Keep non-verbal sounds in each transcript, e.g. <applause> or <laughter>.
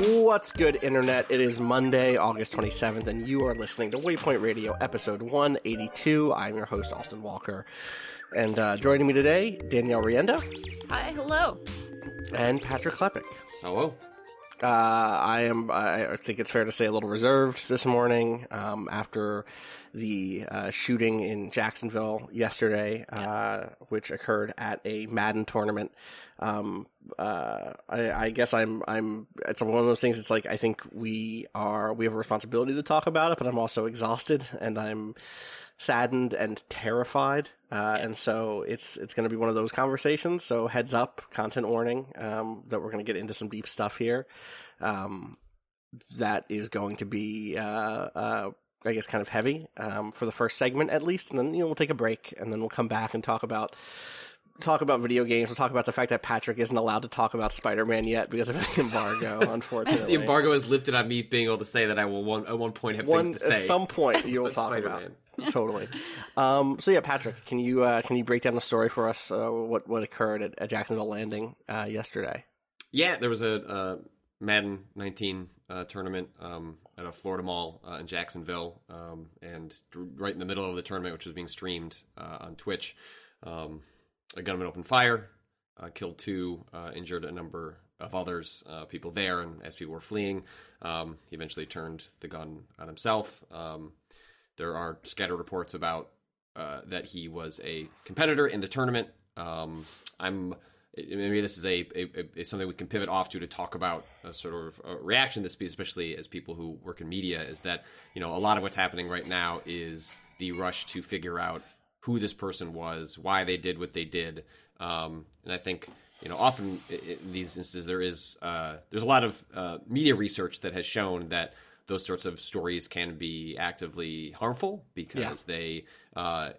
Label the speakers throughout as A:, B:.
A: What's good, Internet? It is Monday, August 27th, and you are listening to Waypoint Radio, episode 182. I'm your host, Austin Walker. And uh, joining me today, Danielle Riendeau
B: Hi, hello.
A: and Patrick Klepek.
C: Hello.
A: Uh, I am. I I think it's fair to say a little reserved this morning um, after the uh, shooting in Jacksonville yesterday, uh, which occurred at a Madden tournament. Um, uh, I, I guess I'm. I'm. It's one of those things. It's like I think we are. We have a responsibility to talk about it, but I'm also exhausted and I'm saddened and terrified. Uh, and so it's it's going to be one of those conversations. So heads up, content warning um, that we're going to get into some deep stuff here. Um, that is going to be, uh, uh, I guess, kind of heavy um, for the first segment at least, and then you know we'll take a break, and then we'll come back and talk about talk about video games. We'll talk about the fact that Patrick isn't allowed to talk about Spider Man yet because of the <laughs> embargo. <laughs> unfortunately,
C: The embargo is lifted on me being able to say that I will one, at one point have
A: one
C: things to say.
A: at some point you will talk
C: Spider-Man.
A: about totally. Um, so yeah, Patrick, can you uh, can you break down the story for us? Uh, what what occurred at, at Jacksonville Landing uh, yesterday?
C: Yeah, there was a uh, Madden 19 uh, tournament um, at a Florida mall uh, in Jacksonville, um, and right in the middle of the tournament, which was being streamed uh, on Twitch, um, a gunman opened fire, uh, killed two, uh, injured a number of others, uh, people there, and as people were fleeing, um, he eventually turned the gun on himself. Um, there are scattered reports about uh, that he was a competitor in the tournament. Um, I'm maybe this is a, a, a something we can pivot off to to talk about a sort of a reaction to this piece, especially as people who work in media. Is that you know a lot of what's happening right now is the rush to figure out who this person was, why they did what they did, um, and I think you know often in these instances there is uh, there's a lot of uh, media research that has shown that those sorts of stories can be actively harmful because
A: Yeah.
C: they uh,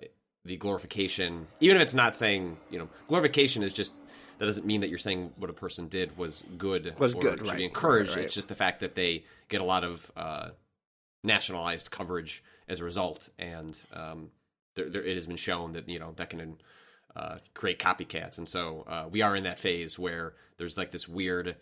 C: the glorification even if it's not saying you know glorification is just that doesn't mean that you're saying what a person did was good
A: Was
C: or
A: good,
C: should
A: right.
C: be encouraged
A: Right, right.
C: it's just the fact that they get a lot of uh, nationalized coverage as a result and um, there, there, it has been shown that you know that can uh, create copycats and so uh, we are in that phase where there's like this weird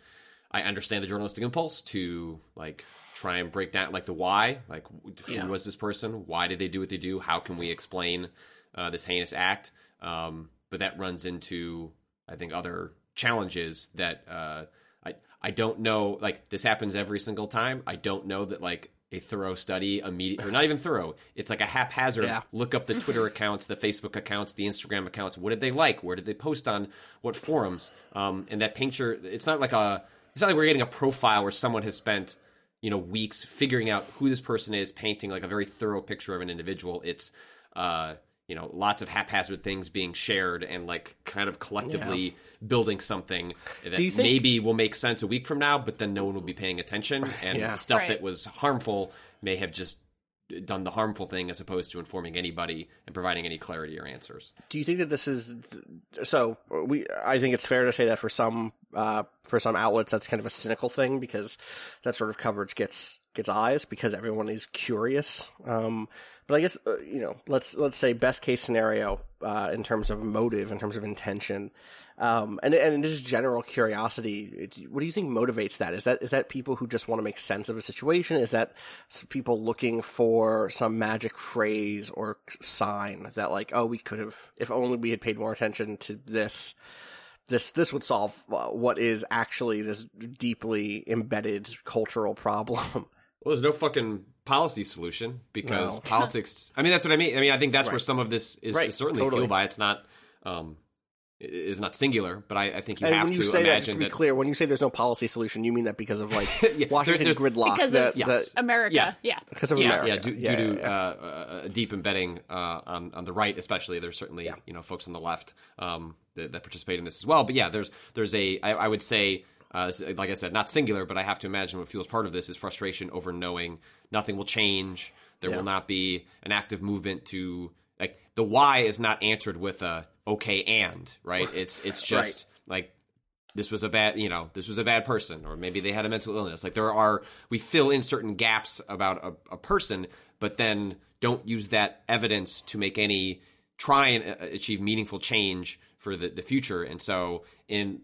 C: I understand the journalistic impulse to like try and break down like the why, like who
A: Yeah.
C: was this person, why did they do what they do, how can we explain uh, this heinous act? Um, but that runs into I think other challenges that uh, I I don't know. Like this happens every single time. I don't know that like a thorough study immediate or not even thorough. It's like a haphazard
A: Yeah.
C: look up the Twitter <laughs> accounts, the Facebook accounts, the Instagram accounts. What did they like? Where did they post on? What forums? Um, and that your. It's not like a. It's not like we're getting a profile where someone has spent you know weeks figuring out who this person is, painting like a very thorough picture of an individual. It's uh, you know lots of haphazard things being shared and like kind of collectively building something that
A: think-
C: maybe will make sense a week from now, but then no one will be paying attention, and
A: Yeah.
C: stuff
B: Right.
C: that was harmful may have just done the harmful thing as opposed to informing anybody and providing any clarity or answers.
A: Do you think that this is so? We I think it's fair to say that for some uh, for some outlets that's kind of a cynical thing because that sort of coverage gets gets eyes because everyone is curious. Um, but I guess uh, you know let's let's say best case scenario uh, in terms of motive, in terms of intention. Um, and and just general curiosity. it- What do you think motivates that? Is that is that people who just want to make sense of a situation? Is that people looking for some magic phrase or sign that like, oh, we could have, if only we had paid more attention to this, this this would solve uh, what is actually this deeply embedded cultural <laughs> problem.
C: Well, there's no fucking policy solution because
A: No. <laughs>
C: politics. I mean, that's what I mean. I mean, I think that's where some of this is,
A: Right,
C: certainly
A: totally.
C: fueled by. It's not. Um, it is not singular, but I, I think you
A: And
C: have
A: when you
C: to
A: say that, just
C: imagine
A: to be
C: that.
A: clear, when you say there's no policy solution, you mean that because of like <laughs>
C: Yeah,
A: Washington
C: there-
A: gridlock,
B: Because
A: that,
B: of
C: Yes.
A: that-
B: America.
C: Yeah.
B: Yeah.
A: because of
B: Yeah.
A: America.
C: yeah, due,
A: yeah,
C: due to
A: yeah, yeah.
C: Uh, a deep embedding uh, on on the right, especially. There's certainly
A: Yeah.
C: you know folks on the left um, that, that participate in this as well. But yeah, there's there's a I, I would say. Uh, like I said, not singular, but I have to imagine what fuels part of this is frustration over knowing nothing will change. There
A: Yeah.
C: will not be an active movement to like the why is not answered with a okay and right. It's it's just like this was a bad you know this was a bad person or maybe they had a mental illness like there are we fill in certain gaps about a, a person but then don't use that evidence to make any try and uh, achieve meaningful change for the, the future and so in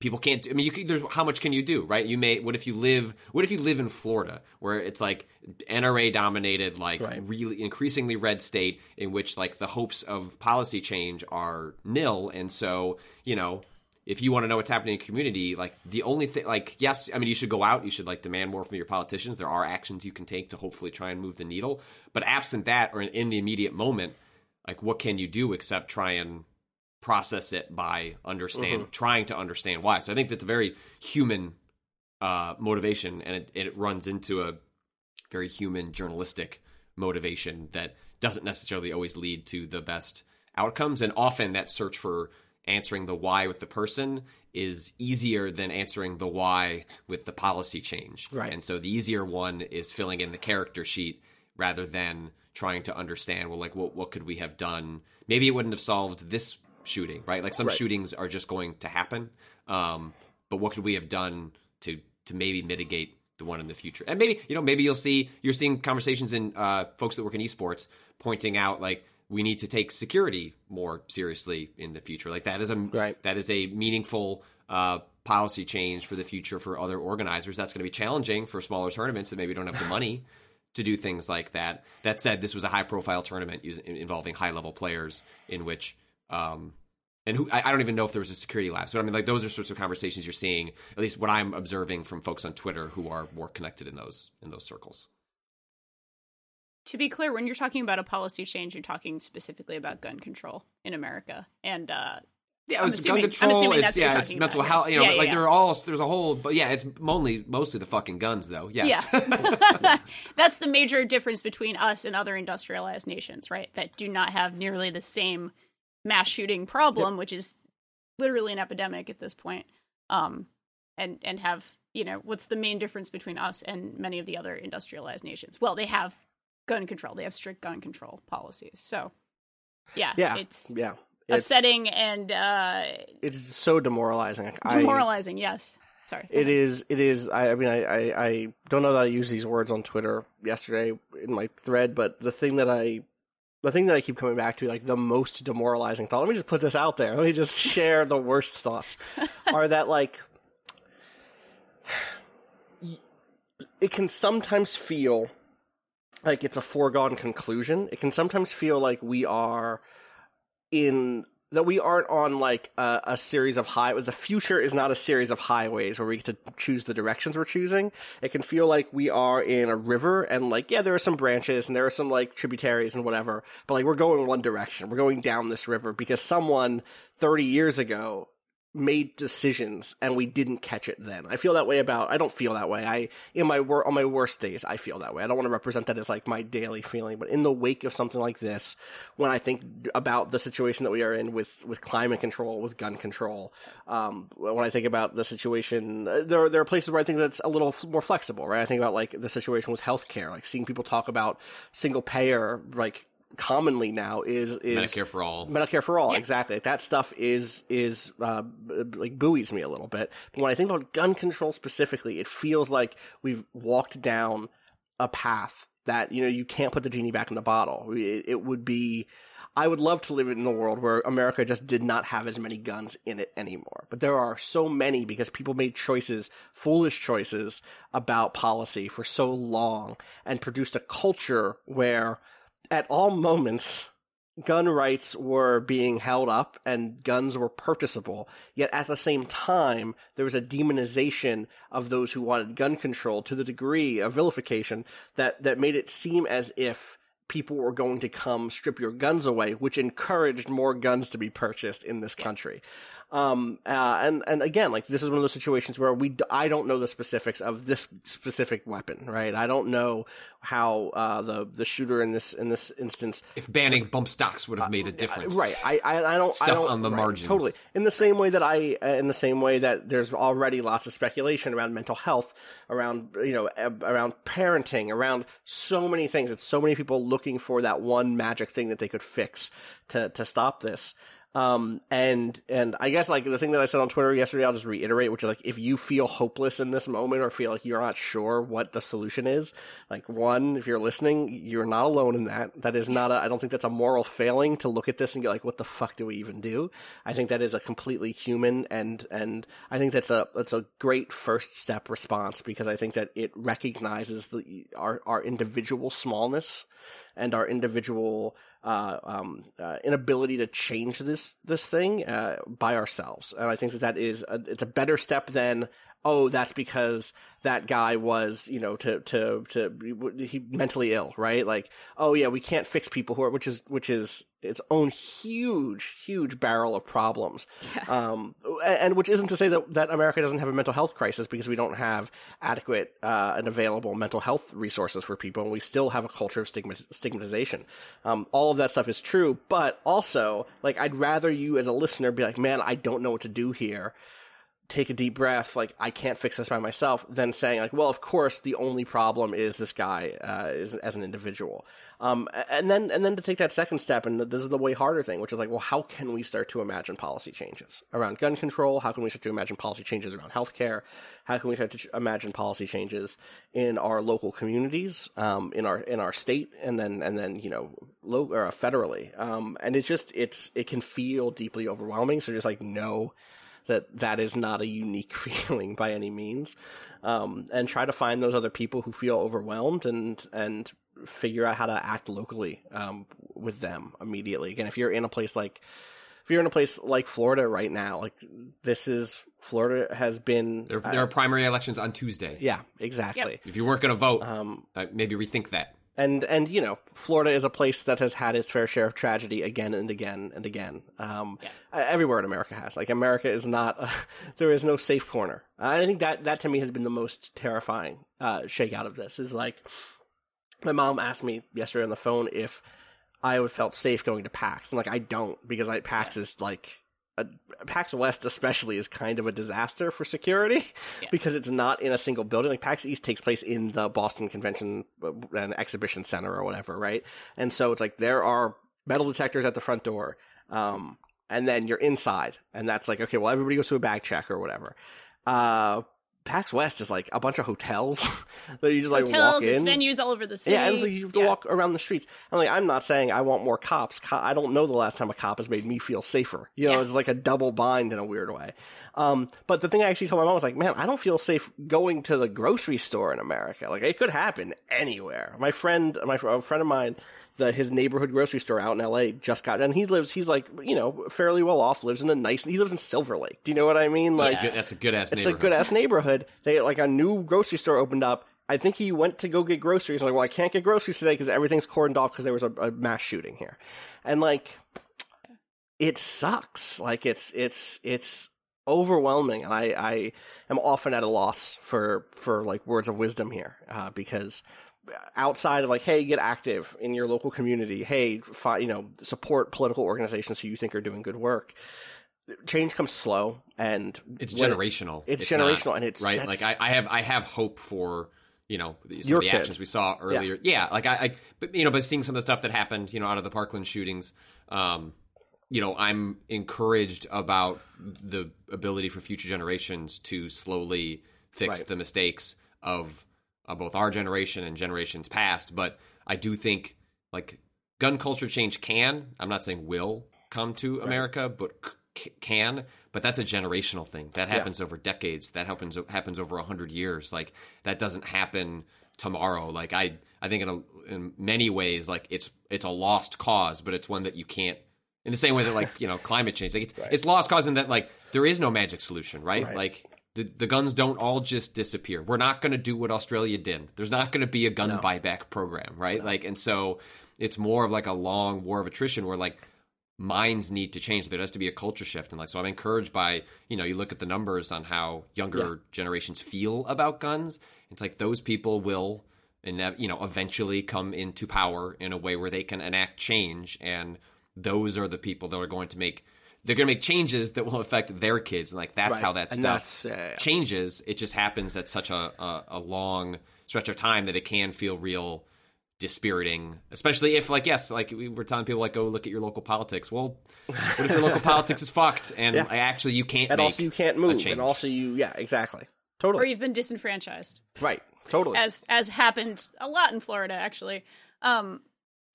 C: people can't i mean you can, there's how much can you do right? You may what if you live what if you live in florida where it's like nra dominated like
A: Right.
C: really increasingly red state in which like the hopes of policy change are nil. And so you know if you want to know what's happening in the community like the only thing like yes i mean you should go out you should like demand more from your politicians. There are actions you can take to hopefully try and move the needle. But absent that or in the immediate moment like what can you do except try and process it by understand trying to understand why. So i think that's a very human uh motivation and it, it runs into a very human journalistic motivation that doesn't necessarily always lead to the best outcomes. And often that search for answering the why with the person is easier than answering the why with the policy change.
A: Right.
C: and so the easier one is filling in the character sheet rather than trying to understand well like what, what could we have done? Maybe it wouldn't have solved this shooting right? Like some
A: Right.
C: shootings are just going to happen. Um, but what could we have done to to maybe mitigate the one in the future? And maybe you know maybe you'll see you're seeing conversations in uh, folks that work in esports pointing out like we need to take security more seriously in the future. Like that is a
A: Right.
C: that is a meaningful uh, policy change for the future for other organizers. That's going to be challenging for smaller tournaments that maybe don't have the money <sighs> to do things like that. That said this was a high profile tournament involving high level players in which um, and who I, I don't even know if there was a security lapse, but I mean, like those are sorts of conversations you're seeing. At least what I'm observing from folks on Twitter who are more connected in those in those circles.
B: To be clear, when you're talking about a policy change, you're talking specifically about gun control in America. And uh,
C: Yeah, it's gun control. It's yeah, it's mental
B: about.
C: health. You know,
B: Yeah, yeah,
C: like
B: yeah.
C: there are all there's a whole, but yeah, it's only mostly the fucking guns though. Yes.
B: Yeah. <laughs> <laughs> That's the major difference between us and other industrialized nations, right? That do not have nearly the same mass shooting problem, which is literally an epidemic at this point. Um, and and have you know what's the main difference between us and many of the other industrialized nations? Well, they have gun control. They have strict gun control policies. So, yeah,
A: yeah,
B: it's
A: yeah. It's-
B: upsetting and uh,
A: It's so demoralizing. Like, I-
B: demoralizing. yes. Sorry.
A: It is. It is. I, I mean, I, I, I don't know that I used these words on Twitter yesterday in my thread, but the thing that I, the thing that I keep coming back to, like the most demoralizing thought. Let me just put this out there. Let me just share the worst thoughts. <laughs> are that like it can sometimes feel like it's a foregone conclusion. It can sometimes feel like we are in that we aren't on like a, a series of high. The future is not a series of highways where we get to choose the directions we're choosing. It can feel like we are in a river, and like yeah, there are some branches and there are some like tributaries and whatever, but like we're going one direction. We're going down this river because someone thirty years ago made decisions and we didn't catch it then. I feel that way about I don't feel that way. I in my wor- on my worst days I feel that way. I don't want to represent that as like my daily feeling, but in the wake of something like this, when I think about the situation that we are in with with climate control, with gun control, um, when I think about the situation, uh, there there are places where I think that's a little more flexible, right? I think about like the situation with healthcare, like seeing people talk about single payer like commonly now is is
C: Medicare for all.
A: Medicare for all, exactly. That stuff is is uh, like buoys me a little bit. But when I think about gun control specifically, it feels like we've walked down a path that you know you can't put the genie back in the bottle. It, it would be. I would love to live in a world where America just did not have as many guns in it anymore. But there are so many because people made choices, foolish choices about policy for so long and produced a culture where at all moments gun rights were being held up and guns were purchasable. Yet at the same time, there was a demonization of those who wanted gun control to the degree of vilification that, that made it seem as if people were going to come strip your guns away, which encouraged more guns to be purchased in this country. Um, uh, and, and again, like this is one of those situations where we, I don't know the specifics of this specific weapon, right? I don't know how, uh, the, the shooter in this, in this instance.
C: If banning bump stocks would have made a difference.
A: Right. I, I, I don't,
C: Stuff
A: I don't,
C: on the
A: right,
C: margins.
A: Totally. In the same way that I, uh, in the same way that there's already lots of speculation around mental health, around, you know, around parenting, around so many things. It's so many people looking for that one magic thing that they could fix to, to stop this. Um, and, and I guess like the thing that I said on Twitter yesterday, I'll just reiterate, which is like, if you feel hopeless in this moment or feel like you're not sure what the solution is, like one, if you're listening, you're not alone in that. That is not a, I don't think that's a moral failing to look at this and get like, what the fuck do we even do? I think that is a completely human and, and I think that's a, that's a great first step response because I think that it recognizes the, our, our individual smallness and our individual uh, um, uh, inability to change this this thing uh, by ourselves. And I think that that is a, it's a better step than oh that's because that guy was you know to to to he mentally ill right? Like oh yeah we can't fix people who are which is which is its own huge huge barrel of problems. Um and, and which isn't to say that that America doesn't have a mental health crisis because we don't have adequate uh, and available mental health resources for people and we still have a culture of stigma, stigmatization. Um all of that stuff is true but also like I'd rather you as a listener be like man I don't know what to do here take a deep breath, like I can't fix this by myself, than saying like, well, of course, the only problem is this guy uh, is as an individual. Um, and then and then to take that second step, and this is the way harder thing, which is like, well, how can we start to imagine policy changes around gun control? How can we start to imagine policy changes around healthcare? How can we start to imagine policy changes in our local communities, um, in our in our state, and then and then you know, lo- or federally? Um, and it's just it's it can feel deeply overwhelming. So just like no that that is not a unique <laughs> feeling by any means, um, and try to find those other people who feel overwhelmed and and figure out how to act locally um, with them immediately. Again, if you're in a place like if you're in a place like Florida right now, like this is Florida has been
C: There, there are primary elections on Tuesday.
A: yeah exactly.
C: If you weren't going to vote,
A: Um,
C: uh, maybe rethink that.
A: And and you know Florida is a place that has had its fair share of tragedy again and again and again. Um, uh, everywhere in America has like America is not a, <laughs> there is no safe corner. I think that that to me has been the most terrifying uh, shakeout of this is like my mom asked me yesterday on the phone if I would felt safe going to PAX and like I don't because I PAX is like. A, PAX West especially is kind of a disaster for security because it's not in a single building. Like PAX East takes place in the Boston Convention uh, and Exhibition Center or whatever, right? And so it's like there are metal detectors at the front door, um, and then you're inside, and that's like okay, well everybody goes to a bag check or whatever. Uh, PAX West is like a bunch of hotels <laughs> that you just like
B: Hotels,
A: walk
B: it's
A: in.
B: venues all over the city.
A: Yeah, and so you have to
B: Yeah.
A: walk around the streets. I'm like, I'm not saying I want more cops. Co- I don't know the last time a cop has made me feel safer. You know,
B: Yeah.
A: it's like a double bind in a weird way. Um, but the thing I actually told my mom was like, man, I don't feel safe going to the grocery store in America. Like, it could happen anywhere. My friend, my a friend of mine, the his neighborhood grocery store out in L.A. just got, and he lives. He's like, you know, fairly well off. Lives in a nice. He lives in Silver Lake. Do you know what I mean? Like,
C: That's, good, that's a good ass
A: it's
C: neighborhood.
A: a good ass neighborhood. They like a new grocery store opened up. I think he went to go get groceries. Like, well, I can't get groceries today because everything's cordoned off because there was a, a mass shooting here, and like, it sucks. Like, it's it's it's overwhelming, and I I am often at a loss for for like words of wisdom here uh, because outside of like, hey, get active in your local community. Hey, fi- you know, support political organizations who you think are doing good work. Change comes slow, and
C: it's
A: when it-
C: generational.
A: it's
C: not,
A: generational, and it's-
C: right. Like I, I have, I have hope for you know some
A: Your
C: of the
A: kid.
C: actions we saw earlier. Yeah, like I, I, but you know, but seeing some of the stuff that happened, you know, out of the Parkland shootings, um, you know, I'm encouraged about the ability for future generations to slowly fix
A: Right.
C: the mistakes of uh, both our generation and generations past. But I do think like gun culture change can. I'm not saying will come to America, but c- can. But that's a generational thing. That happens over decades. That happens happens over a hundred years. Like that doesn't happen tomorrow. Like I I think in a, in many ways, like it's it's a lost cause, but it's one that you can't. In the same way that like you know climate change, like it's, <laughs> it's lost cause in that like there is no magic solution, right?
A: Right.
C: Like the the guns don't all just disappear. We're not going to do what Australia did. There's not going to be a gun buyback program, right? Like and so it's more of like a long war of attrition where like minds need to change. There has to be a culture shift, and like so, I'm encouraged by you know you look at the numbers on how younger generations feel about guns. It's like those people will, and you know, eventually come into power in a way where they can enact change, and those are the people that are going to make. They're going to make changes that will affect their kids, and like that's
A: Right.
C: how that
A: And
C: stuff
A: that's, uh,
C: changes. It just happens at such a, a a long stretch of time that it can feel real dispiriting, especially if like yes, like we were telling people like go look at your local politics. Well, what if your local <laughs> politics is fucked and
A: Yeah.
C: actually you can't
A: and
C: make
A: also you can't move, and also you, yeah, exactly, totally or
B: you've been disenfranchised,
A: right, totally.
B: as as happened a lot in Florida, actually. Um,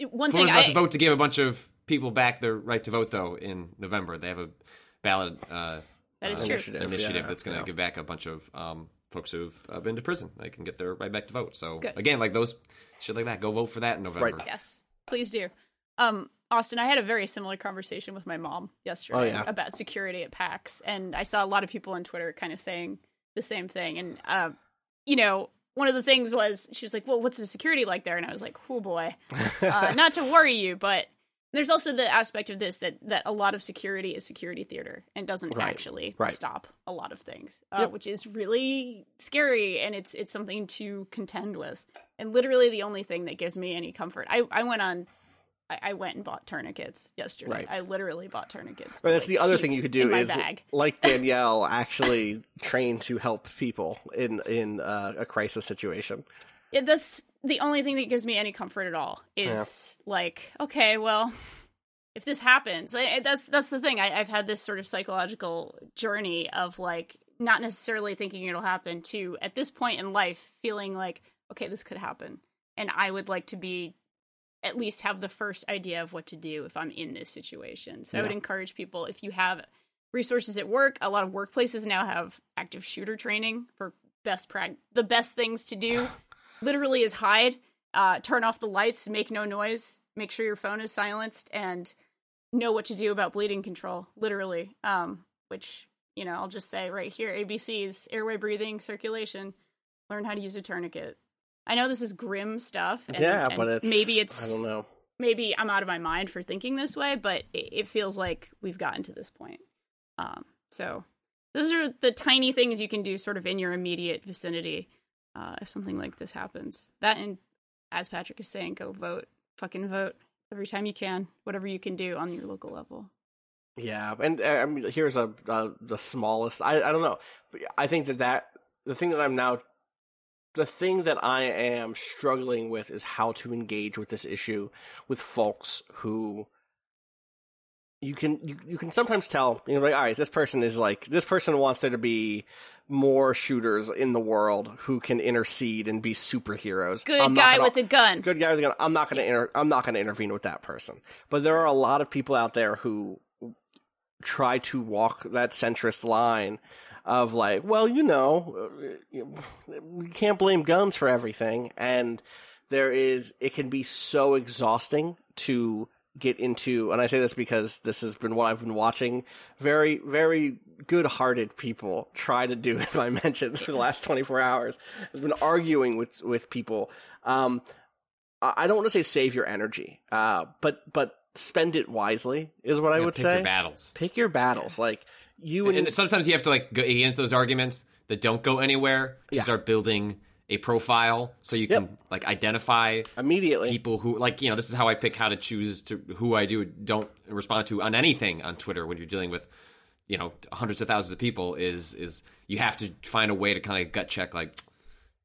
B: one
C: Florida's
B: thing
C: about
B: I,
C: to vote to give a bunch of people back their right to vote though in November. They have a ballot uh,
B: that is
C: uh,
B: true.
A: Initiative.
C: initiative
A: yeah,
C: that's going to
A: yeah.
C: give back a bunch of um, folks who've uh, been to prison. They can get their right back to vote. So
B: Good.
C: again, like those shit like that, go vote for that in November.
A: Right.
B: Yes, please do. Um, Austin, I had a very similar conversation with my mom yesterday
A: Oh, yeah.
B: about security at PAX, and I saw a lot of people on Twitter kind of saying the same thing. And uh, you know, one of the things was she was like, "Well, what's the security like there?" And I was like, "Oh boy, <laughs> uh, not to worry you, but." There's also the aspect of this that that a lot of security is security theater and doesn't
A: Right,
B: actually
A: right.
B: stop a lot of things, uh,
A: Yep.
B: which is really scary and it's it's something to contend with. And literally the only thing that gives me any comfort, I I went on, I, went and bought tourniquets yesterday.
A: Right.
B: I literally bought tourniquets. to,
A: But that's
B: like,
A: the other thing you could <laughs> do is,
B: bag.
A: like <laughs> Danielle, actually train to help people in in uh, a crisis situation.
B: Yeah, that's the only thing that gives me any comfort at all. Is like, okay, well, if this happens, I- that's that's the thing. I, I've had this sort of psychological journey of like not necessarily thinking it'll happen to at this point in life feeling like, okay, this could happen, and I would like to be at least have the first idea of what to do if I'm in this situation. So I would encourage people if you have resources at work. A lot of workplaces now have active shooter training for best prag. The best things to do <sighs> <laughs> literally is hide, uh, turn off the lights, make no noise, make sure your phone is silenced, and know what to do about bleeding control. Literally, um, which you know, I'll just say right here: ABCs, airway breathing, circulation. Learn how to use a tourniquet. I know this is grim stuff. And,
A: yeah,
B: and
A: but it's
B: maybe it's
A: I don't know.
B: maybe I'm out of my mind for thinking this way, but it, it feels like we've gotten to this point. Um, so those are the tiny things you can do, sort of in your immediate vicinity, uh, if something like this happens. That and as Patrick is saying, go vote, fucking vote every time you can, whatever you can do on your local level.
A: Yeah, and uh, I mean, here's a uh, the smallest. I I don't know. I think that that the thing that I'm now, the thing that I am struggling with is how to engage with this issue with folks who. You can you, you can sometimes tell you know like all right this person is like this person wants there to be more shooters in the world who can intercede and be superheroes.
B: Good
A: I'm
B: guy
A: gonna-
B: with a gun.
A: good guy with a gun. I'm not going to inter- I'm not going to intervene with that person. But there are a lot of people out there who try to walk that centrist line of like, well, you know, we can't blame guns for everything, and there is it can be so exhausting to get into and I say this because this has been what I've been watching very very good-hearted people try to do in <laughs> my mentions for the last 24 hours has been arguing with with people um I I don't want to say save your energy uh but but spend it wisely is what I would
C: pick
A: say
C: your battles.
A: pick your battles like you and,
C: And sometimes you have to like go into those arguments that don't go anywhere to
A: Yeah.
C: start building a profile so you can like identify
A: immediately.
C: people who like you know this is how I pick how to choose to who I do don't respond to on anything on Twitter when you're dealing with you know hundreds of thousands of people is is you have to find a way to kind of gut check like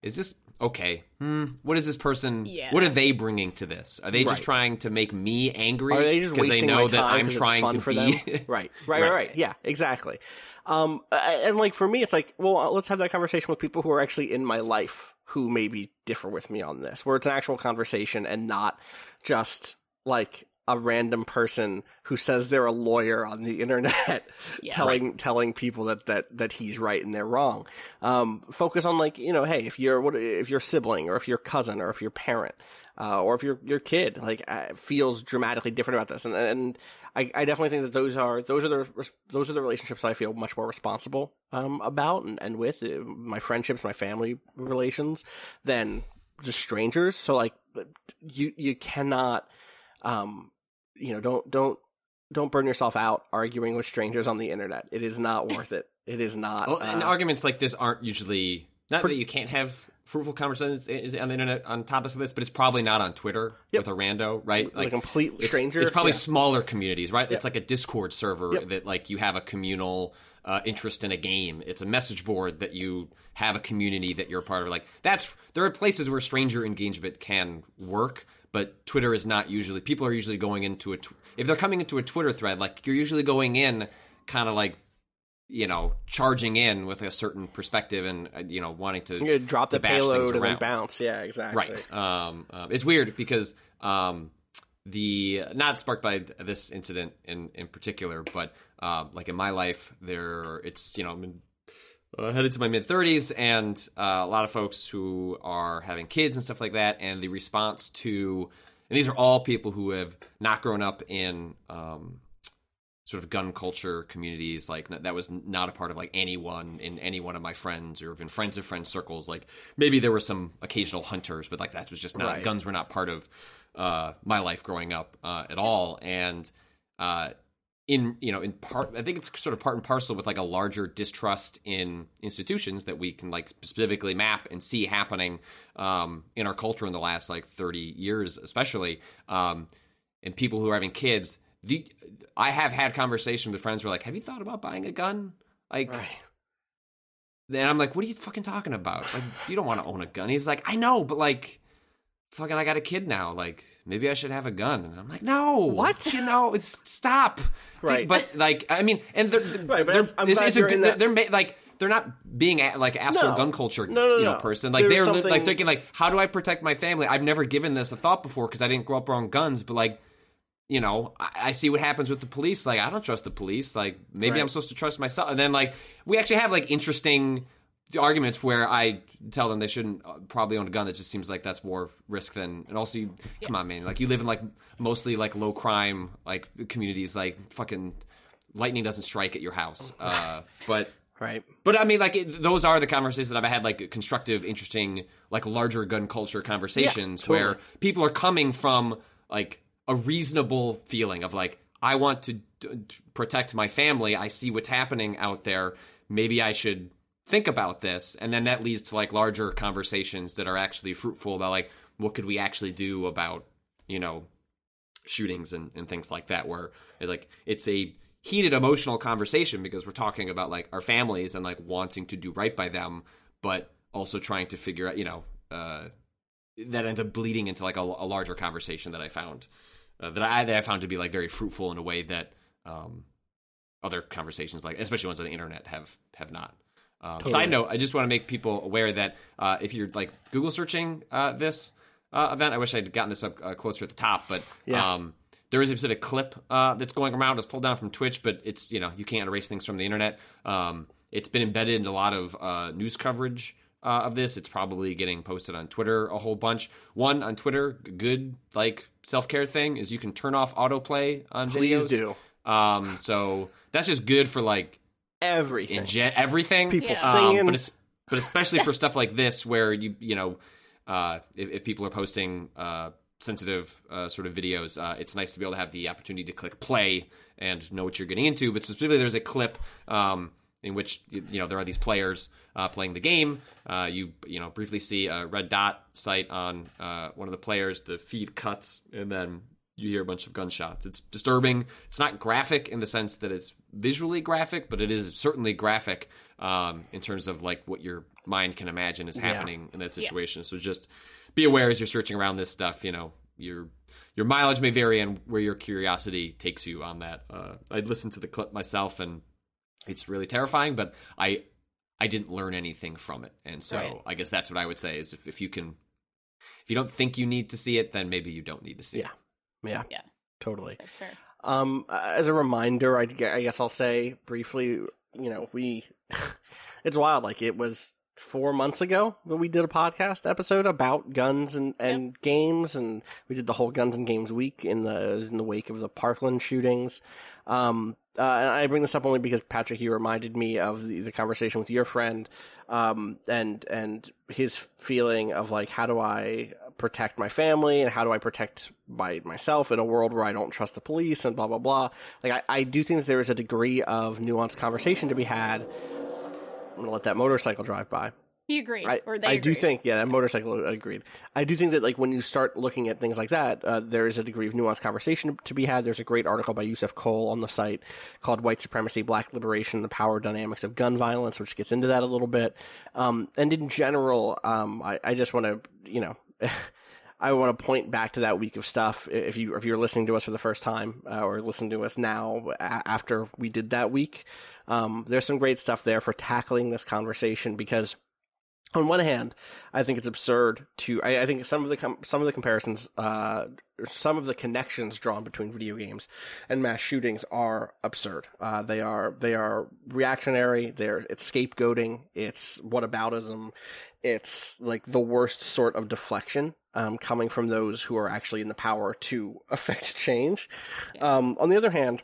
C: is this okay hmm, what is this person
B: Yeah.
C: what are they bringing to this are they
A: Right.
C: just trying to make me angry
A: Are they just
C: because
A: wasting
C: they know
A: my
C: that
A: time
C: I'm trying to
A: for
C: be
A: them? <laughs> right, right, right,
C: Right.
A: right. Yeah, exactly. Um, and like for me, it's like, well, let's have that conversation with people who are actually in my life who maybe differ with me on this, where it's an actual conversation and not just like a random person who says they're a lawyer on the internet <laughs>
B: Yeah.
A: telling telling people that, that that he's right and they're wrong. Um, focus on like you know, hey, if you're what if your sibling or if your cousin or if your parent uh, or if your your kid like uh, feels dramatically different about this, and and I, I definitely think that those are those are the those are the relationships I feel much more responsible um, about and, and with uh, my friendships, my family relations than just strangers. So like you you cannot um you know don't don't don't burn yourself out arguing with strangers on the internet. It is not <laughs> worth it. It is not.
C: Well, and
A: uh,
C: arguments like this aren't usually not that you can't have fruitful conversations is- on the internet on topics of this, but it's probably not on Twitter
A: Yep.
C: with a rando, right?
A: Like a complete
C: it's-
A: stranger,
C: It's probably
A: yeah.
C: smaller communities, right? It's like a Discord server
A: Yep.
C: that like you have a communal uh, interest in a game. It's a message board that you have a community that you're part of. Like that's there are places where stranger engagement can work. But Twitter is not usually. People are usually going into a. Tw- if they're coming into a Twitter thread, like you're usually going in, kind of like you know, charging in with a certain perspective and uh, you know wanting to
A: gonna drop
C: to
A: the
C: bash things
A: payload and then bounce. Yeah, exactly.
C: Right. Um, um, it's weird because um, the not sparked by this incident in in particular, but um, like in my life, there it's you know I'm in, uh, headed to my mid thirties, and uh, a lot of folks who are having kids and stuff like that, and the response to and these are all people who have not grown up in um, sort of gun culture communities like that was not a part of like anyone in any one of my friends or even friends of friends circles like maybe there were some occasional hunters but like that was just not
A: Right.
C: guns were not part of uh, my life growing up uh, at all and uh, in you know in part i think it's sort of part and parcel with like a larger distrust in institutions that we can like specifically map and see happening um, in our culture in the last like 30 years especially um, and people who are having kids. The i have had conversations with friends who are like have you thought about buying a gun? Like
A: Right.
C: then i'm like what are you fucking talking about? Like you don't want to own a gun. He's like i know but like fucking i got a kid now like maybe i should have a gun and i'm like no
A: What?
C: you know it's stop
A: Right.
C: but like i mean and they're, they're,
A: Right,
C: they're,
A: I'm
C: this is a good- they're, they're ma- like they're not being a, like asshole
A: No.
C: gun culture
A: No, no,
C: you know
A: no.
C: person like they're li- like thinking like how do i protect my family i've never given this a thought before because i didn't grow up around guns but like you know, I, I see what happens with the police. Like, I don't trust the police. Like, maybe
A: Right.
C: I'm supposed to trust myself. And then, like, we actually have like interesting arguments where I tell them they shouldn't uh, probably own a gun. It just seems like that's more risk than. And also, you, come on, man. Like, you live in like mostly like low crime like communities. Like, fucking lightning doesn't strike at your house. <laughs> Uh, but
A: Right.
C: but I mean, like it, those are the conversations that I've had, like constructive, interesting, like larger gun culture conversations
A: totally.
C: where people are coming from like a reasonable feeling of like, I want to d- d- protect my family. I see what's happening out there. Maybe I should think about this, and then that leads to like larger conversations that are actually fruitful about like what could we actually do about you know shootings and, and things like that where it, like it's a heated emotional conversation because we're talking about like our families and like wanting to do right by them but also trying to figure out you know uh, that ends up bleeding into like a, a larger conversation that i found uh, that i that i found to be like very fruitful in a way that um, other conversations like especially ones on the internet have have not um, Side note: I just want to make people aware that uh, if you're like Google searching uh, this uh, event, I wish I'd gotten this up uh, closer at the top, but
A: Yeah.
C: um, there is a specific clip uh, that's going around. It's pulled down from Twitch, but it's you know you can't erase things from the internet. Um, it's been embedded in a lot of uh, news coverage uh, of this. It's probably getting posted on Twitter a whole bunch. One on Twitter, good like self care thing is you can turn off autoplay on
A: Please
C: videos.
A: do.
C: Um, so that's just good for like
A: Everything.
C: in jet everything
A: People
B: Yeah.
A: singing.
C: um, but it's, but especially for <laughs> stuff like this where you you know uh, if, if people are posting uh, sensitive uh, sort of videos uh, it's nice to be able to have the opportunity to click play and know what you're getting into but specifically there's a clip um, in which you you know there are these players uh, playing the game uh, you you know briefly see a red dot sight on uh, one of the players the feed cuts and then you hear a bunch of gunshots. It's disturbing. It's not graphic in the sense that it's visually graphic, but it is certainly graphic um, in terms of like what your mind can imagine is happening in that situation. So just be aware as you're searching around this stuff. You know, your your mileage may vary and where your curiosity takes you on that. Uh, I listened to the clip myself, and it's really terrifying. But I I didn't learn anything from it, and so
B: Right.
C: I guess that's what I would say is if, if you can. If you don't think you need to see it, then maybe you don't need to see it.
A: Yeah. Yeah. Totally.
B: That's fair.
A: Um, as a reminder, I, I guess I'll say briefly, you know, we, <laughs> it's wild. Like it was four months ago that we did a podcast episode about guns and, and games, and we did the whole guns and games week in the in the wake of the Parkland shootings. Um, uh, and I bring this up only because Patrick, you reminded me of the, the conversation with your friend, um, and and his feeling of like, how do I protect my family and how do I protect my myself in a world where I don't trust the police and blah blah blah. Like I, I do think that there is a degree of nuanced conversation to be had. I'm gonna let that motorcycle drive by.
B: He agreed,
A: I,
B: or they
A: I do think, yeah, that motorcycle agreed. I do think that, like, when you start looking at things like that, uh, there is a degree of nuanced conversation to be had. There's a great article by Yussef Cole on the site called White Supremacy, Black Liberation, the Power Dynamics of Gun Violence, which gets into that a little bit. Um, and in general, um, I, I just want to, you know, <laughs> I want to point back to that week of stuff. If you if you're listening to us for the first time uh, or listening to us now a- after we did that week, um, there's some great stuff there for tackling this conversation because on one hand, I think it's absurd to. I, I think some of the com- some of the comparisons, uh, some of the connections drawn between video games and mass shootings are absurd. Uh, they are they are reactionary. They're it's scapegoating. It's whataboutism. It's like the worst sort of deflection um, coming from those who are actually in the power to <laughs> affect change. Um, on the other hand.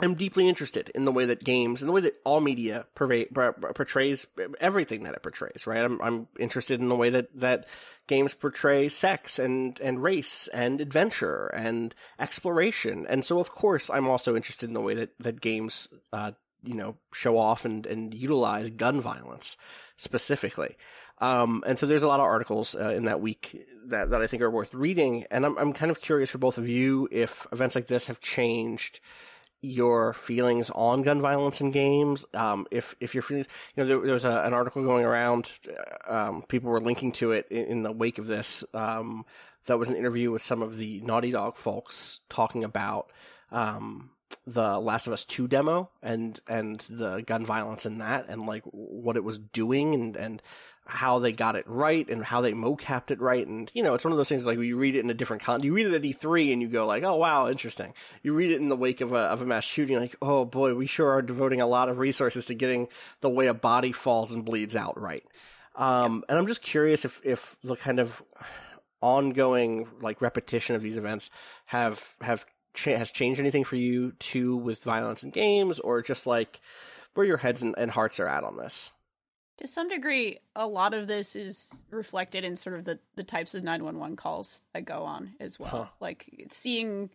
A: I'm deeply interested in the way that games, in the way that all media portrays everything that it portrays. Right? I'm I'm interested in the way that that games portray sex and and race and adventure and exploration. And so, of course, I'm also interested in the way that that games, uh, you know, show off and and utilize gun violence specifically. Um, and so there's a lot of articles uh, in that week that, that I think are worth reading. And I'm I'm kind of curious for both of you if events like this have changed your feelings on gun violence in games. Um, if if your feelings, you know, there, there was a, an article going around. Um, people were linking to it in, in the wake of this. Um, that was an interview with some of the Naughty Dog folks talking about um, the Last of Us Two demo and and the gun violence in that, and like what it was doing, and and how they got it right and how they mocapped it right. And, you know, it's one of those things like you read it in a different con, you read it at E3 and you go like, oh wow, interesting. You read it in the wake of a, of a mass shooting, like, oh boy, we sure are devoting a lot of resources to getting the way a body falls and bleeds out right. Um, and I'm just curious if, if the kind of ongoing like repetition of these events have, have, has changed anything for you too with violence in games or just like where your heads and, and hearts are at on this?
B: To some degree, a lot of this is reflected in sort of the, the types of 911 calls that go on as well.
A: Huh.
B: Like seeing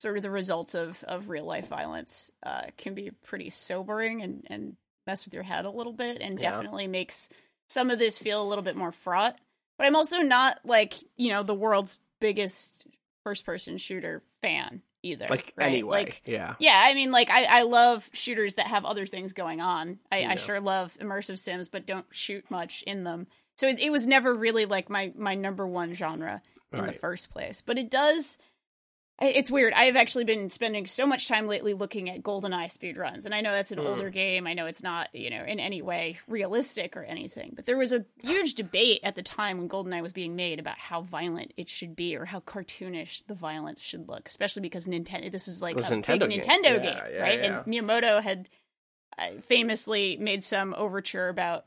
B: sort of the results of, of real life violence uh, can be pretty sobering and, and mess with your head a little bit and
A: Yeah.
B: definitely makes some of this feel a little bit more fraught. But I'm also not like, you know, the world's biggest first person shooter fan either.
A: Like
B: right?
A: anyway,
B: Like,
A: yeah.
B: yeah, I mean, like I, I love shooters that have other things going on. I,
A: Yeah.
B: I sure love immersive sims, but don't shoot much in them. So it, it was never really like my my number one genre in the first place. But it does. It's weird. I have actually been spending so much time lately looking at GoldenEye speedruns, and I know that's an
A: Hmm.
B: older game. I know it's not, you know, in any way realistic or anything. But there was a huge debate at the time when GoldenEye was being made about how violent it should be or how cartoonish the violence should look, especially because Nintendo. This is like
A: was
B: a
A: Nintendo
B: big
A: game.
B: Nintendo
A: Yeah,
B: game,
A: yeah,
B: right?
A: yeah.
B: And Miyamoto had uh, famously made some overture about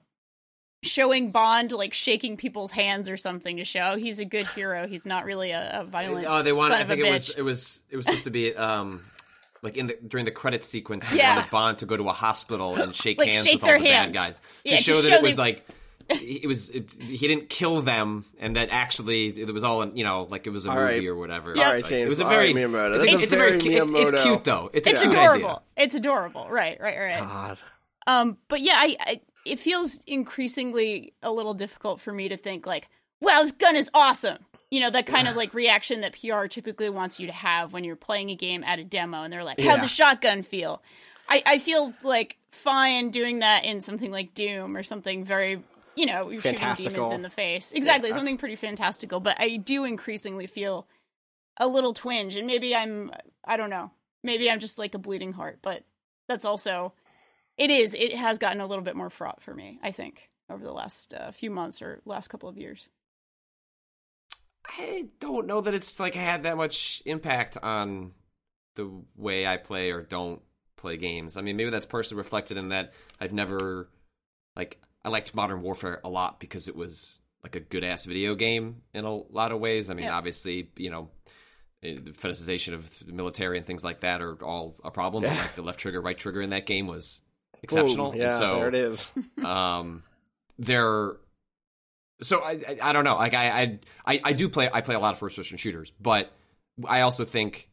B: showing Bond like shaking people's hands or something to show he's a good hero. He's not really a, a violent.
C: Oh, they wanted.
B: son
C: I think
B: a
C: it was it was it was supposed to be um like in the during the credit sequence. They
B: Yeah.
C: wanted Bond to go to a hospital and shake
B: Like,
C: hands
B: shake
C: with all
B: their
C: the bad
B: hands.
C: guys
B: Yeah,
C: to
B: to
C: show that
B: show
C: it was
B: they-
C: like. It was. It, he didn't kill them, and that actually it was all. You know, like it was a
A: All
C: movie
A: right.
C: or whatever.
B: Yeah.
A: All right,
C: Like,
A: James.
C: It was a very.
A: right, Miyamoto.
C: It's, a,
A: That's
C: it's a very.
A: very
C: it- it's cute though. It's,
B: It's
C: a
B: adorable.
C: idea.
B: It's adorable. Right, right, right.
A: God.
B: Um, but yeah, I, I it feels increasingly a little difficult for me to think like, wow, this gun is awesome. You know, that kind of like reaction that PR typically wants you to have when you're playing a game at a demo and they're like, how'd
A: Yeah.
B: the shotgun feel? I, I feel like fine doing that in something like Doom or something very you know, you're shooting demons in the face. Exactly,
A: Yeah.
B: something pretty fantastical. But I do increasingly feel a little twinge, and maybe I'm I don't know. Maybe I'm just like a bleeding heart, but that's also it is. It has gotten a little bit more fraught for me. I think over the last uh, few months or last couple of years.
C: I don't know that it's like had that much impact on the way I play or don't play games. I mean, maybe that's partially reflected in that I've never like I liked Modern Warfare a lot because it was like a good ass video game in a lot of ways. I mean,
B: Yeah.
C: obviously, you know, eh, the fetishization of the military and things like that are all a problem. But
A: Yeah.
C: like the left trigger, right trigger in that game was exceptional.
A: Boom. Yeah,
C: and so
A: there it is. <laughs>
C: um they're so I, I I don't know like I, I I I do play I play a lot of first person shooters but I also think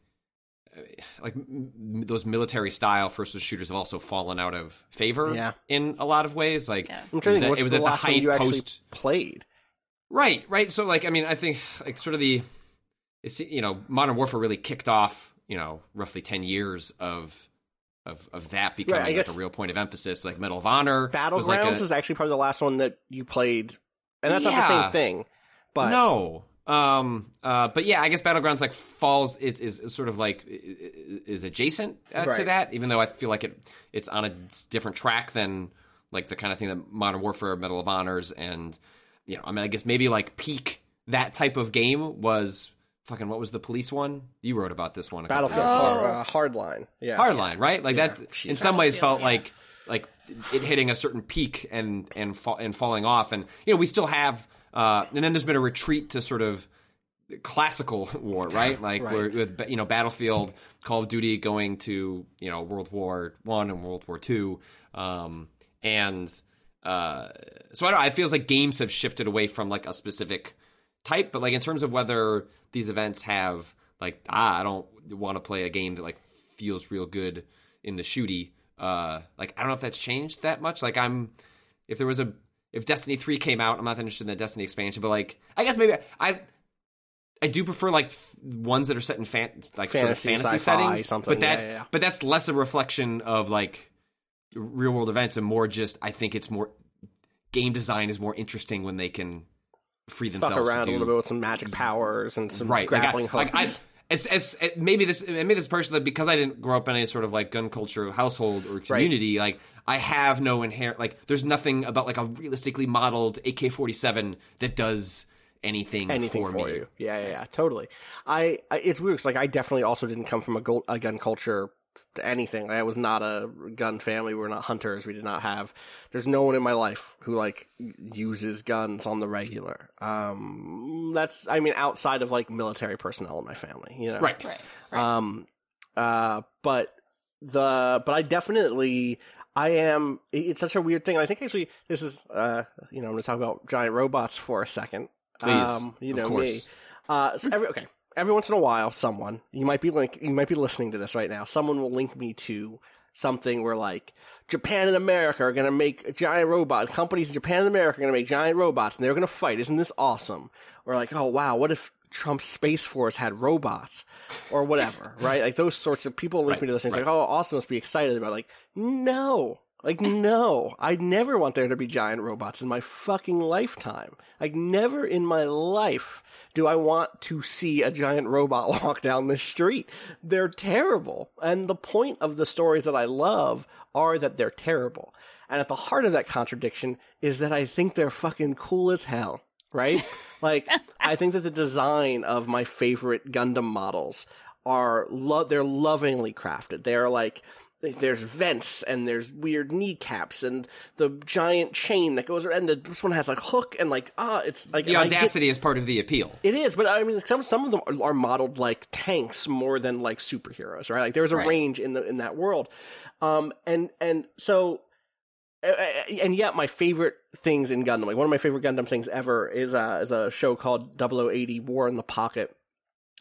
C: uh, like m- m- those military style first person shooters have also fallen out of favor
A: Yeah.
C: in a lot of ways like
B: Yeah.
A: I'm
C: it
A: trying
C: was
A: to think,
C: at, it was
A: the
C: at the
A: last one
C: height
A: you actually
C: post
A: played?
C: right right so like I mean I think like sort of the it's you know modern warfare really kicked off you know roughly 10 years of of, of that becoming like
A: guess-
C: a real point of emphasis like Medal of Honor
A: Battlegrounds
C: like a,
A: is actually probably the last one that you played, and that's not the same thing. But
C: no. Um. Uh. But yeah, I guess battlegrounds like falls is is, sort of like is adjacent uh, to that, even though I feel like it it's on a different track than like the kind of thing that Modern Warfare, Medal of Honors, and you know, I mean, I guess maybe like peak that type of game was fucking what was the police one? You wrote about this one. a couple
A: Battlefield
C: years.
B: Oh.
A: Hard, uh, Hardline. Yeah.
C: Hardline, right? Like that.
A: Jeez.
C: In some ways, felt
B: Battlefield,
C: like like it hitting a certain peak and and fa- and falling off. And you know, we still have. Uh, and then there's been a retreat to sort of classical <laughs> war, right? <laughs> Like
A: Right.
C: we're with you know Battlefield, Call of Duty going to you know World War One and World War Two, um, and uh, so I don't. know, It feels like games have shifted away from like a specific type, but like in terms of whether these events have like ah, I don't want to play a game that like feels real good in the shooty. Uh, like I don't know if that's changed that much. Like I'm, if there was a if Destiny three came out, I'm not that interested in the Destiny expansion, but like I guess maybe I. I do prefer like f- ones that are set in fan, like
A: Fantasy,
C: sort of fantasy settings,
A: something.
C: but that's
A: yeah, yeah.
C: but that's less a reflection of like real world events and more just I think it's more game design is more interesting when they can free
A: Fuck
C: themselves
A: around
C: to
A: a little bit with some magic powers and some
C: right like I,
A: grappling
C: like I,
A: hooks.
C: as, as maybe this maybe this personally because I didn't grow up in any sort of like gun culture household or community like I have no inherent like there's nothing about like a realistically modeled AK-47 that does anything,
A: anything
C: for,
A: for,
C: me.
A: you. Yeah, yeah, yeah, totally. I, I it's weird 'cause, like I definitely also didn't come from a, gold, a gun culture to anything. I was not a gun family. We were not hunters. We did not have. There's no one in my life who like uses guns on the regular. Um, that's I mean outside of like military personnel in my family. You know,
C: Right.
B: Right. Right.
A: um, uh, but the but I definitely I am. It's such a weird thing. I think actually this is uh, you know I'm going to talk about giant robots for a second.
C: Please,
A: um, you
C: of
A: know
C: course.
A: me. Uh, so every okay, every once in a while, someone you might be link you might be listening to this right now. Someone will link me to something where like Japan and America are going to make a giant robot. Companies in Japan and America are going to make giant robots, and they're going to fight. Isn't this awesome? Or like, oh wow, what if Trump's space force had robots, or whatever, <laughs> right? Like those sorts of people link
C: Right,
A: me to those things.
C: right.
A: Like, oh, Austin must be excited about. it. Like, no. Like no, I never want there to be giant robots in my fucking lifetime. Like never in my life do I want to see a giant robot <laughs> walk down the street. They're terrible. And the point of the stories that I love are that they're terrible. And at the heart of that contradiction is that I think they're fucking cool as hell. Right? <laughs> like, I think that the design of my favorite Gundam models are lo- they're lovingly crafted. They are like there's vents and there's weird kneecaps and the giant chain that goes around. And this one has like hook and like ah, it's like
C: The
A: I get-
C: audacity is part of the appeal.
A: it is, but I mean, some some of them are, are modeled like tanks more than like superheroes, right? Like there's a
C: Right.
A: range in the in that world, um, and and so, and yet my favorite things in Gundam, like one of my favorite Gundam things ever, is uh, is a show called 0080 War in the Pocket.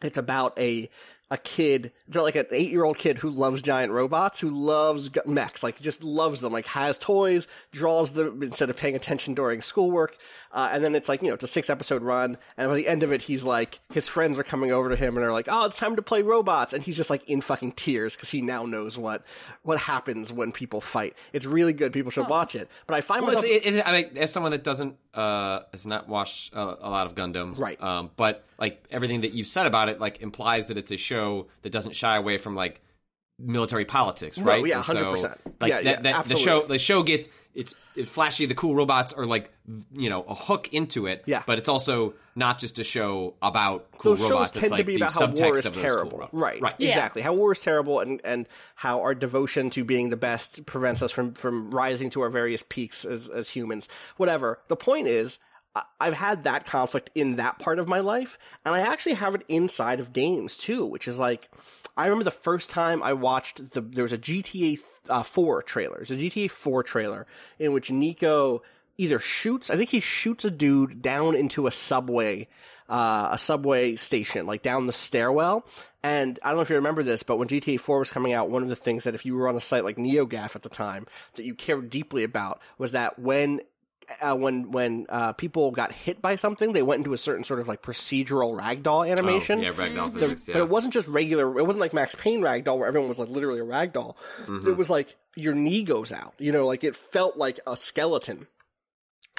A: It's about a a kid, like an eight year old kid who loves giant robots, who loves mechs, like just loves them, like has toys, draws them instead of paying attention during schoolwork. Uh, and then it's like, you know, it's a six episode run. And by the end of it, he's like, his friends are coming over to him and are like, oh, it's time to play robots. And he's just like in fucking tears because he now knows what, what happens when people fight. It's really good. People should watch it. But I find
C: Well,
A: myself.
C: it, it, I mean, as someone that doesn't uh, has not watched uh, a lot of Gundam,
A: Right.
C: Um, but like everything that you've said about it, like implies that it's a show that doesn't shy away from like military politics, right?
A: yeah,
C: And so,
A: 100%.
C: Like
A: Yeah,
C: that,
A: yeah,
C: that the show, the show gets it's it's flashy. The cool robots are like you know a hook into it.
A: Yeah.
C: but it's also not just a show about cool
A: those
C: robots.
A: shows
C: it's
A: tend
C: like
A: to be
C: the
A: about how
C: subtext
A: war is
C: of those cool
A: terrible.
C: robots.
A: right,
C: right.
B: Yeah.
A: exactly. How war is terrible, and and how our devotion to being the best prevents us from from rising to our various peaks as as humans. Whatever. The point is. I've had that conflict in that part of my life, and I actually have it inside of games too, which is like, I remember the first time I watched the there was a GTA uh, 4 trailer, there's a GTA 4 trailer in which Nico either shoots, I think he shoots a dude down into a subway, uh, a subway station, like down the stairwell. And I don't know if you remember this, but when GTA 4 was coming out, one of the things that if you were on a site like NeoGaf at the time that you cared deeply about was that when uh, when when uh, people got hit by something, they went into a certain sort of like procedural ragdoll animation.
C: Oh, yeah, ragdoll
A: The-
C: physics. Yeah.
A: But it wasn't just regular. It wasn't like Max Payne ragdoll where everyone was like literally a ragdoll.
C: Mm-hmm.
A: It was like your knee goes out. You know, like it felt like a skeleton.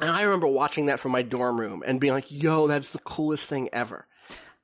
A: And I remember watching that from my dorm room and being like, "Yo, that's the coolest thing ever."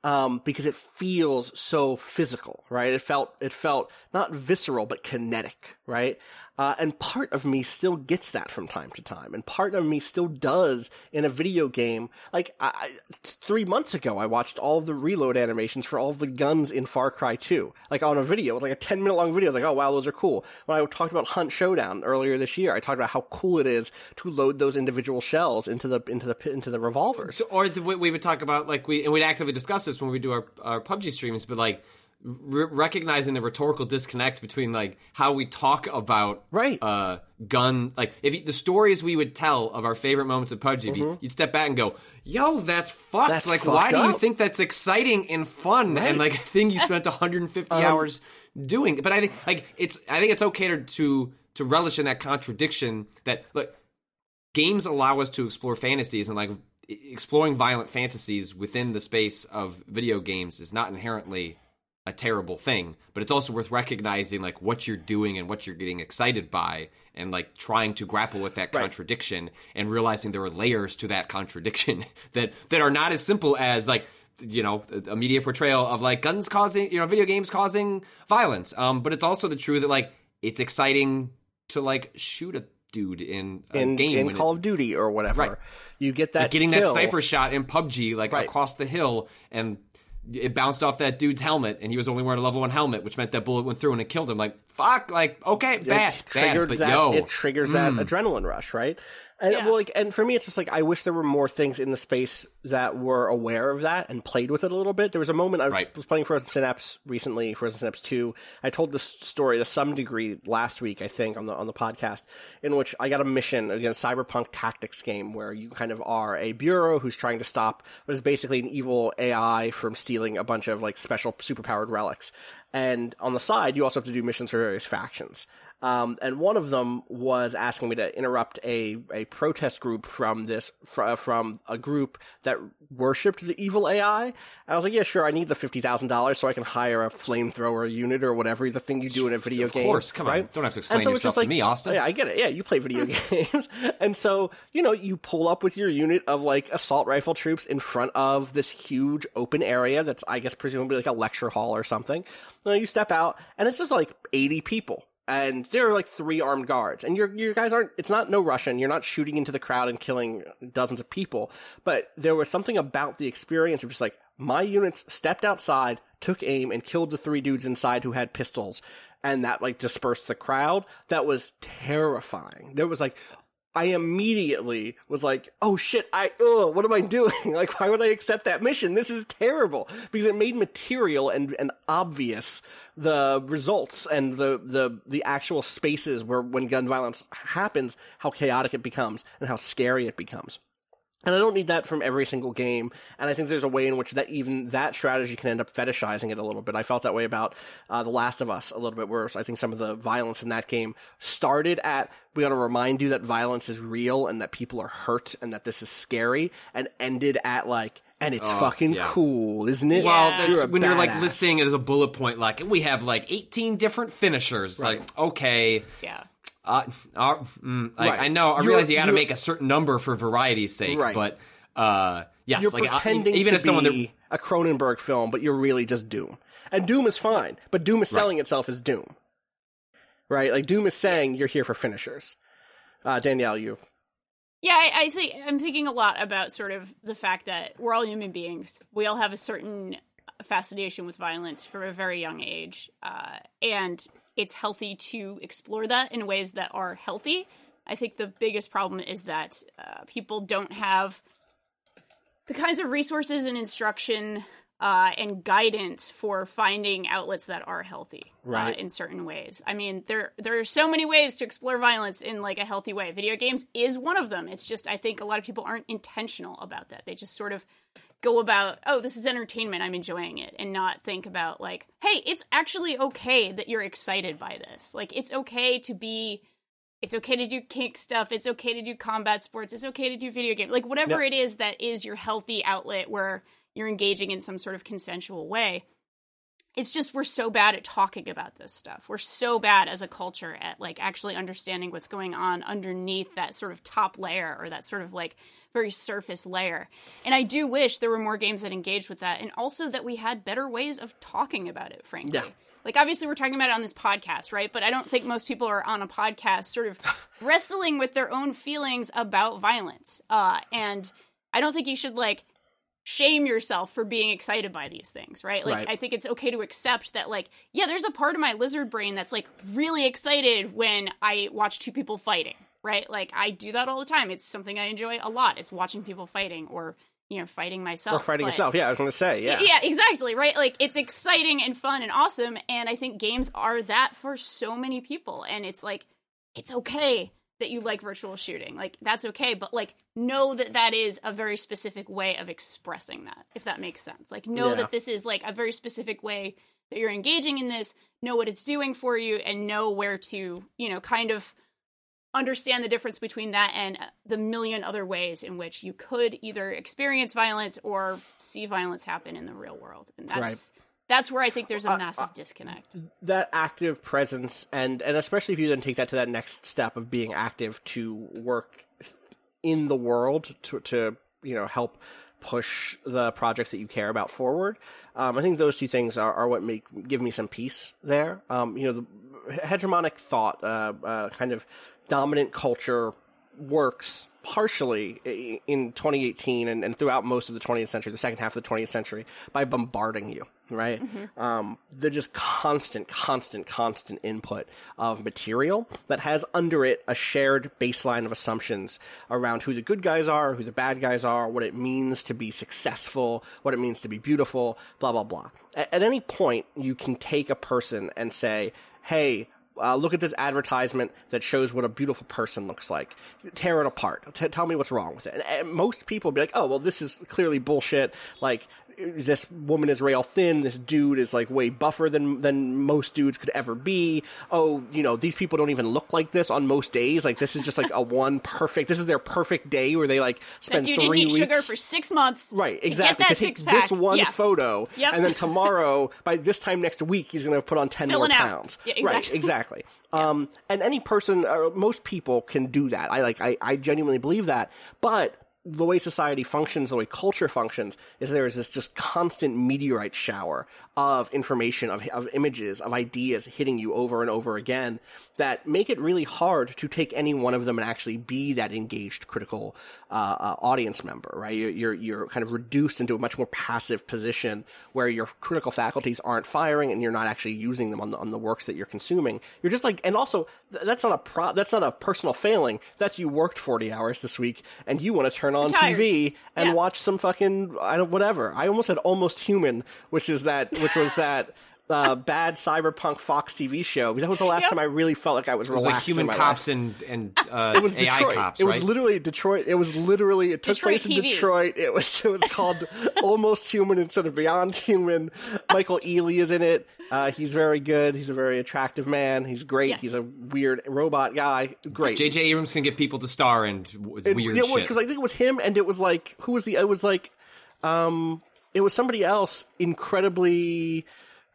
A: Um, because it feels so physical, right? It felt it felt not visceral but kinetic, right? Uh, and part of me still gets that from time to time, and part of me still does in a video game. Like I, three months ago, I watched all the reload animations for all the guns in Far Cry 2, like on a video. Like a ten minute long video. I was like, oh wow, those are cool. When I talked about Hunt Showdown earlier this year, I talked about how cool it is to load those individual shells into the into the into the revolvers.
C: or the, we would talk about like we and we'd actively discuss this when we do our our PUBG streams, but like r- recognizing the rhetorical disconnect between like how we talk about
A: Right.
C: uh gun like if you, the stories we would tell of our favorite moments of PUBG, you- you'd step back and go, "Yo, that's fucked."
A: Mm-hmm. That's
C: like,
A: fucked
C: why do you think that's exciting and fun and like a <laughs> thing you spent <laughs> 150
A: Um,
C: hours doing? But I think like it's I think it's okay to to to relish in that contradiction that look games allow us to explore fantasies and like exploring violent fantasies within the space of video games is not inherently a terrible thing but it's also worth recognizing like what you're doing and what you're getting excited by and like trying to grapple with that contradiction and realizing there are layers to that contradiction <laughs> that that are not as simple as like you know a media portrayal of like guns causing you know video games causing violence um but it's also the truth that like it's exciting to like shoot a dude in a
A: in,
C: game
A: in Call
C: it-
A: of Duty or whatever.
C: Right.
A: You get that
C: like getting
A: kill.
C: that sniper shot in PUBG like
A: Right.
C: across the hill and it bounced off that dude's helmet and he was only wearing a level one helmet which meant that bullet went through and it killed him. Like fuck like okay bad
A: it
C: bad but
A: that,
C: yo.
A: it triggers that mm. adrenaline rush, right? And
B: Yeah.
A: well, like, and for me, it's just like I wish there were more things in the space that were aware of that and played with it a little bit. There was a moment I
C: Right.
A: was playing Frozen Synapse recently, Frozen Synapse Two. I told this story to some degree last week, I think, on the on the podcast, in which I got a mission against cyberpunk tactics game where you kind of are a bureau who's trying to stop what is basically an evil AI from stealing a bunch of like special superpowered relics. And on the side, you also have to do missions for various factions. Um, and one of them was asking me to interrupt a, a protest group from this fr- from a group that worshipped the evil AI. And I was like, yeah, sure. I need the fifty thousand dollars so I can hire a flamethrower unit or whatever the thing you do in a video
C: Of
A: game.
C: course, come on. Don't have to explain
A: so
C: yourself to me, Austin.
A: Yeah, I get it. Yeah, you play video <laughs> games, and so you know you pull up with your unit of like assault rifle troops in front of this huge open area that's I guess presumably like a lecture hall or something. Then you step out, and it's just like eighty people. And there are like three armed guards, and your your guys aren't. It's not no Russian. You're not shooting into the crowd and killing dozens of people. But there was something about the experience of just like my units stepped outside, took aim, and killed the three dudes inside who had pistols, and that like dispersed the crowd. That was terrifying. There was like I immediately was like, "Oh shit! I ugh, what am I doing? <laughs> like, why would I accept that mission? This is terrible." Because it made material and and obvious the results and the the the actual spaces where when gun violence happens, how chaotic it becomes and how scary it becomes. And I don't need that from every single game. And I think there's a way in which that even that strategy can end up fetishizing it a little bit. I felt that way about uh, The Last of Us a little bit worse. I think some of the violence in that game started at we want to remind you that violence is real and that people are hurt and that this is scary, and ended at like, and it's fucking
C: yeah.
A: cool, isn't it?
C: well
B: Yeah.
C: that's
A: You're a
C: when you're like listing it as a bullet point like we have like 18 different finishers like okay
B: Yeah.
C: Uh, uh, mm, like,
A: Right.
C: I know. I
A: You're-
C: realize you got to make a certain number for variety's sake,
A: Right.
C: but uh, yes,
A: You're
C: like I- even
A: to
C: as someone
A: be
C: that
A: a Cronenberg film, but you're really just Doom. And Doom is fine, but Doom is selling itself as Doom. Right? Like Doom is saying you're here for finishers. Uh, Danielle, you.
B: Yeah, I, I think I'm thinking a lot about sort of the fact that we're all human beings. We all have a certain fascination with violence from a very young age, uh, and it's healthy to explore that in ways that are healthy. I think the biggest problem is that uh, people don't have the kinds of resources and instruction uh, and guidance for finding outlets that are healthy
A: Right.
B: uh, in certain ways. I mean, there there are so many ways to explore violence in like a healthy way. Video games is one of them. It's just I think a lot of people aren't intentional about that. They just sort of go about, oh, this is entertainment. I'm enjoying it, and not think about like, hey, it's actually okay that you're excited by this. Like, it's okay to be. It's okay to do kink stuff. It's okay to do combat sports. It's okay to do video games. Like whatever
A: Yep.
B: it is that is your healthy outlet where you're engaging in some sort of consensual way. It's just we're so bad at talking about this stuff. We're so bad as a culture at like actually understanding what's going on underneath that sort of top layer or that sort of like very surface layer. And I do wish there were more games that engaged with that and also that we had better ways of talking about it, frankly.
A: Yeah.
B: Like obviously we're talking about it on this podcast, right? But I don't think most people are on a podcast sort of <laughs> wrestling with their own feelings about violence. Uh and I don't think you should like shame yourself for being excited by these things, right? Like
A: Right.
B: I think it's okay to accept that like yeah, there's a part of my lizard brain that's like really excited when I watch two people fighting, right? Like I do that all the time. It's something I enjoy a lot. It's watching people fighting or you know, fighting myself.
A: Or fighting
B: But-
A: yourself. Yeah, I was going to say. Yeah. <laughs>
B: yeah, exactly, right? Like it's exciting and fun and awesome and I think games are that for so many people and it's like it's okay that you like virtual shooting. Like that's okay, but like know that that is a very specific way of expressing that if that makes sense. Like know
A: Yeah.
B: that this is like a very specific way that you're engaging in this, know what it's doing for you and know where to, you know, kind of understand the difference between that and the million other ways in which you could either experience violence or see violence happen in the real world. And that's
A: Right.
B: That's where I think there's a massive disconnect.
A: that active presence and and especially if you then take that to that next step of being active to work in the world to to you know help push the projects that you care about forward um, i think those two things are, are what make give me some peace there um, you know the hegemonic thought uh, uh, kind of dominant culture works partially in 2018 and, and throughout most of the 20th century, the second half of the 20th century, by bombarding you, right? Um, the just constant, constant, constant input of material that has under it a shared baseline of assumptions around who the good guys are, who the bad guys are, what it means to be successful, what it means to be beautiful, blah, blah, blah. At, at any point, you can take a person and say, hey, uh, look at this advertisement that shows what a beautiful person looks like. Tear it apart. T- tell me what's wrong with it. And, and most people be like, oh, well, this is clearly bullshit. Like, this woman is rail thin. This dude is like way buffer than than most dudes could ever be. Oh, you know, these people don't even look like this on most days. Like, this is just like a <laughs> one perfect. This is their perfect day where they like
B: That
A: spend
B: dude didn't
A: three
B: eat
A: weeks.
B: sugar for six months.
A: Right,
B: to
A: exactly.
B: Get that six pack.
A: this one
B: yeah.
A: photo,
B: Yep.
A: and then <laughs> tomorrow, by this time next week, he's going to put on ten more
B: Filling out.
A: pounds.
B: Yeah,
A: Right,
B: exactly.
A: exactly. <laughs> Um, and any person, or most people, can do that. I like, I, I genuinely believe that. But the way society functions, the way culture functions, is there is this just constant meteorite shower of information, of, of images, of ideas hitting you over and over again that make it really hard to take any one of them and actually be that engaged, critical uh, uh, audience member. Right? You're, you're kind of reduced into a much more passive position where your critical faculties aren't firing and you're not actually using them on the on the works that you're consuming. You're just like, and also th- that's not a pro, that's not a personal failing. That's you worked 40 hours this week and you want to turn on
B: tired.
A: TV and
B: Yeah.
A: watch some fucking I don't whatever. I almost said almost human, which is that which was that. <laughs> Uh, bad cyberpunk Fox TV show because that was the last
B: Yep.
A: time I really felt like I was
C: It was
A: relaxed.
C: like human
A: in my
C: cops
A: life.
C: and and <laughs> uh,
A: It was
C: AI
A: Detroit.
C: cops,
A: it
C: right?
A: was literally Detroit. It was literally it took
B: Detroit
A: place in Detroit. It was it was called <laughs> Almost Human instead of Beyond Human. Michael Ealy is in it. Uh, he's very good. He's a very attractive man. He's great.
B: Yes.
A: He's a weird robot guy. Great.
C: J.J. Abrams can get people to star in w-
A: It-
C: weird
A: yeah,
C: shit.
A: because I think it was him, and it was like who was the? It was like, um, it was somebody else incredibly.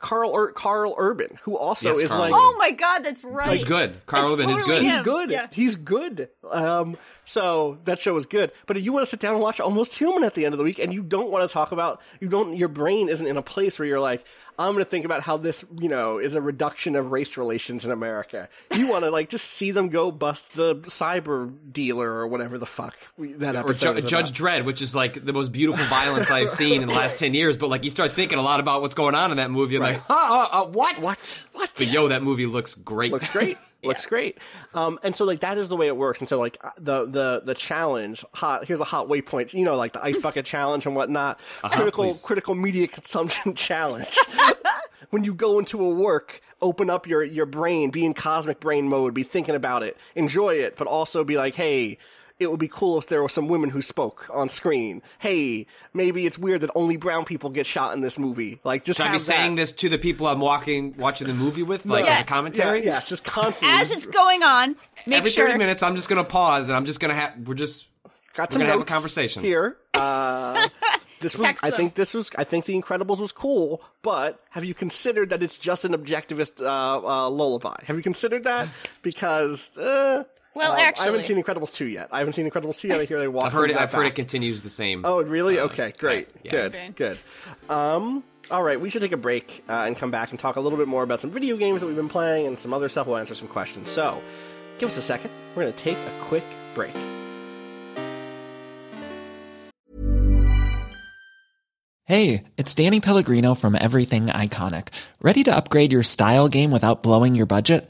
A: Karl Ur- Karl Urban, who also
C: Yes,
A: is
C: Karl
A: like
C: Urban.
B: Oh my god, that's right.
C: He's good. Karl
B: It's
C: Urban is good.
B: him.
A: He's good.
B: Yeah.
A: He's good. Um, so that show was good. But you want to sit down and watch Almost Human at the end of the week, and you don't want to talk about you don't. Your brain isn't in a place where you're like, I'm going to think about how this, you know, is a reduction of race relations in America. You want to like just see them go bust the cyber dealer or whatever the fuck that
C: or
A: episode
C: Ju-
A: is
C: Judge. Dredd, which is like the most beautiful violence I've seen in the last ten years. But like you start thinking a lot about what's going on in that movie, and like, huh, uh, uh, what?
A: What? What?
C: But yo, that movie looks great.
A: looks great. <laughs> Looks great. Um, and so like that is the way it works. And so like uh, the the the challenge, hot here's a hot waypoint. You know, like the ice <laughs> bucket challenge and whatnot. critical
C: please.
A: critical media consumption <laughs> challenge. <laughs> when you go into a work, open up your your brain, be in cosmic brain mode, be thinking about it, enjoy it, but also be like, hey. It would be cool if there were some women who spoke on screen. Hey, maybe it's weird that only brown people get shot in this movie. Like, just
C: Should I
A: have
C: be saying this to the people I'm walking, watching the movie with, like
B: Yes.
C: as a commentary?
A: Yeah, yeah, just constantly.
B: As it's going on, make
C: Every
B: sure
C: 30 minutes, I'm just gonna pause and I'm just gonna have. We're just.
A: got
C: We're
A: some
C: gonna have a conversation.
A: here. Uh, this <laughs> was, I think this was, I think The Incredibles was cool, but have you considered that it's just an objectivist uh, uh, lullaby? Have you considered that? Because uh,
B: Well,
A: um, I haven't seen Incredibles two yet. I haven't seen Incredibles two yet. I hear they walk.
C: I've heard it. I've heard it continues the same.
A: Oh, really? okay, great,
C: yeah.
A: good,
B: Okay.
A: good. Um, all right, we should take a break uh, and come back and talk a little bit more about some video games that we've been playing and some other stuff. We'll answer some questions. So, give us a second. We're going to take a quick break.
D: Hey, it's Danny Pellegrino from Everything Iconic. Ready to upgrade your style game without blowing your budget?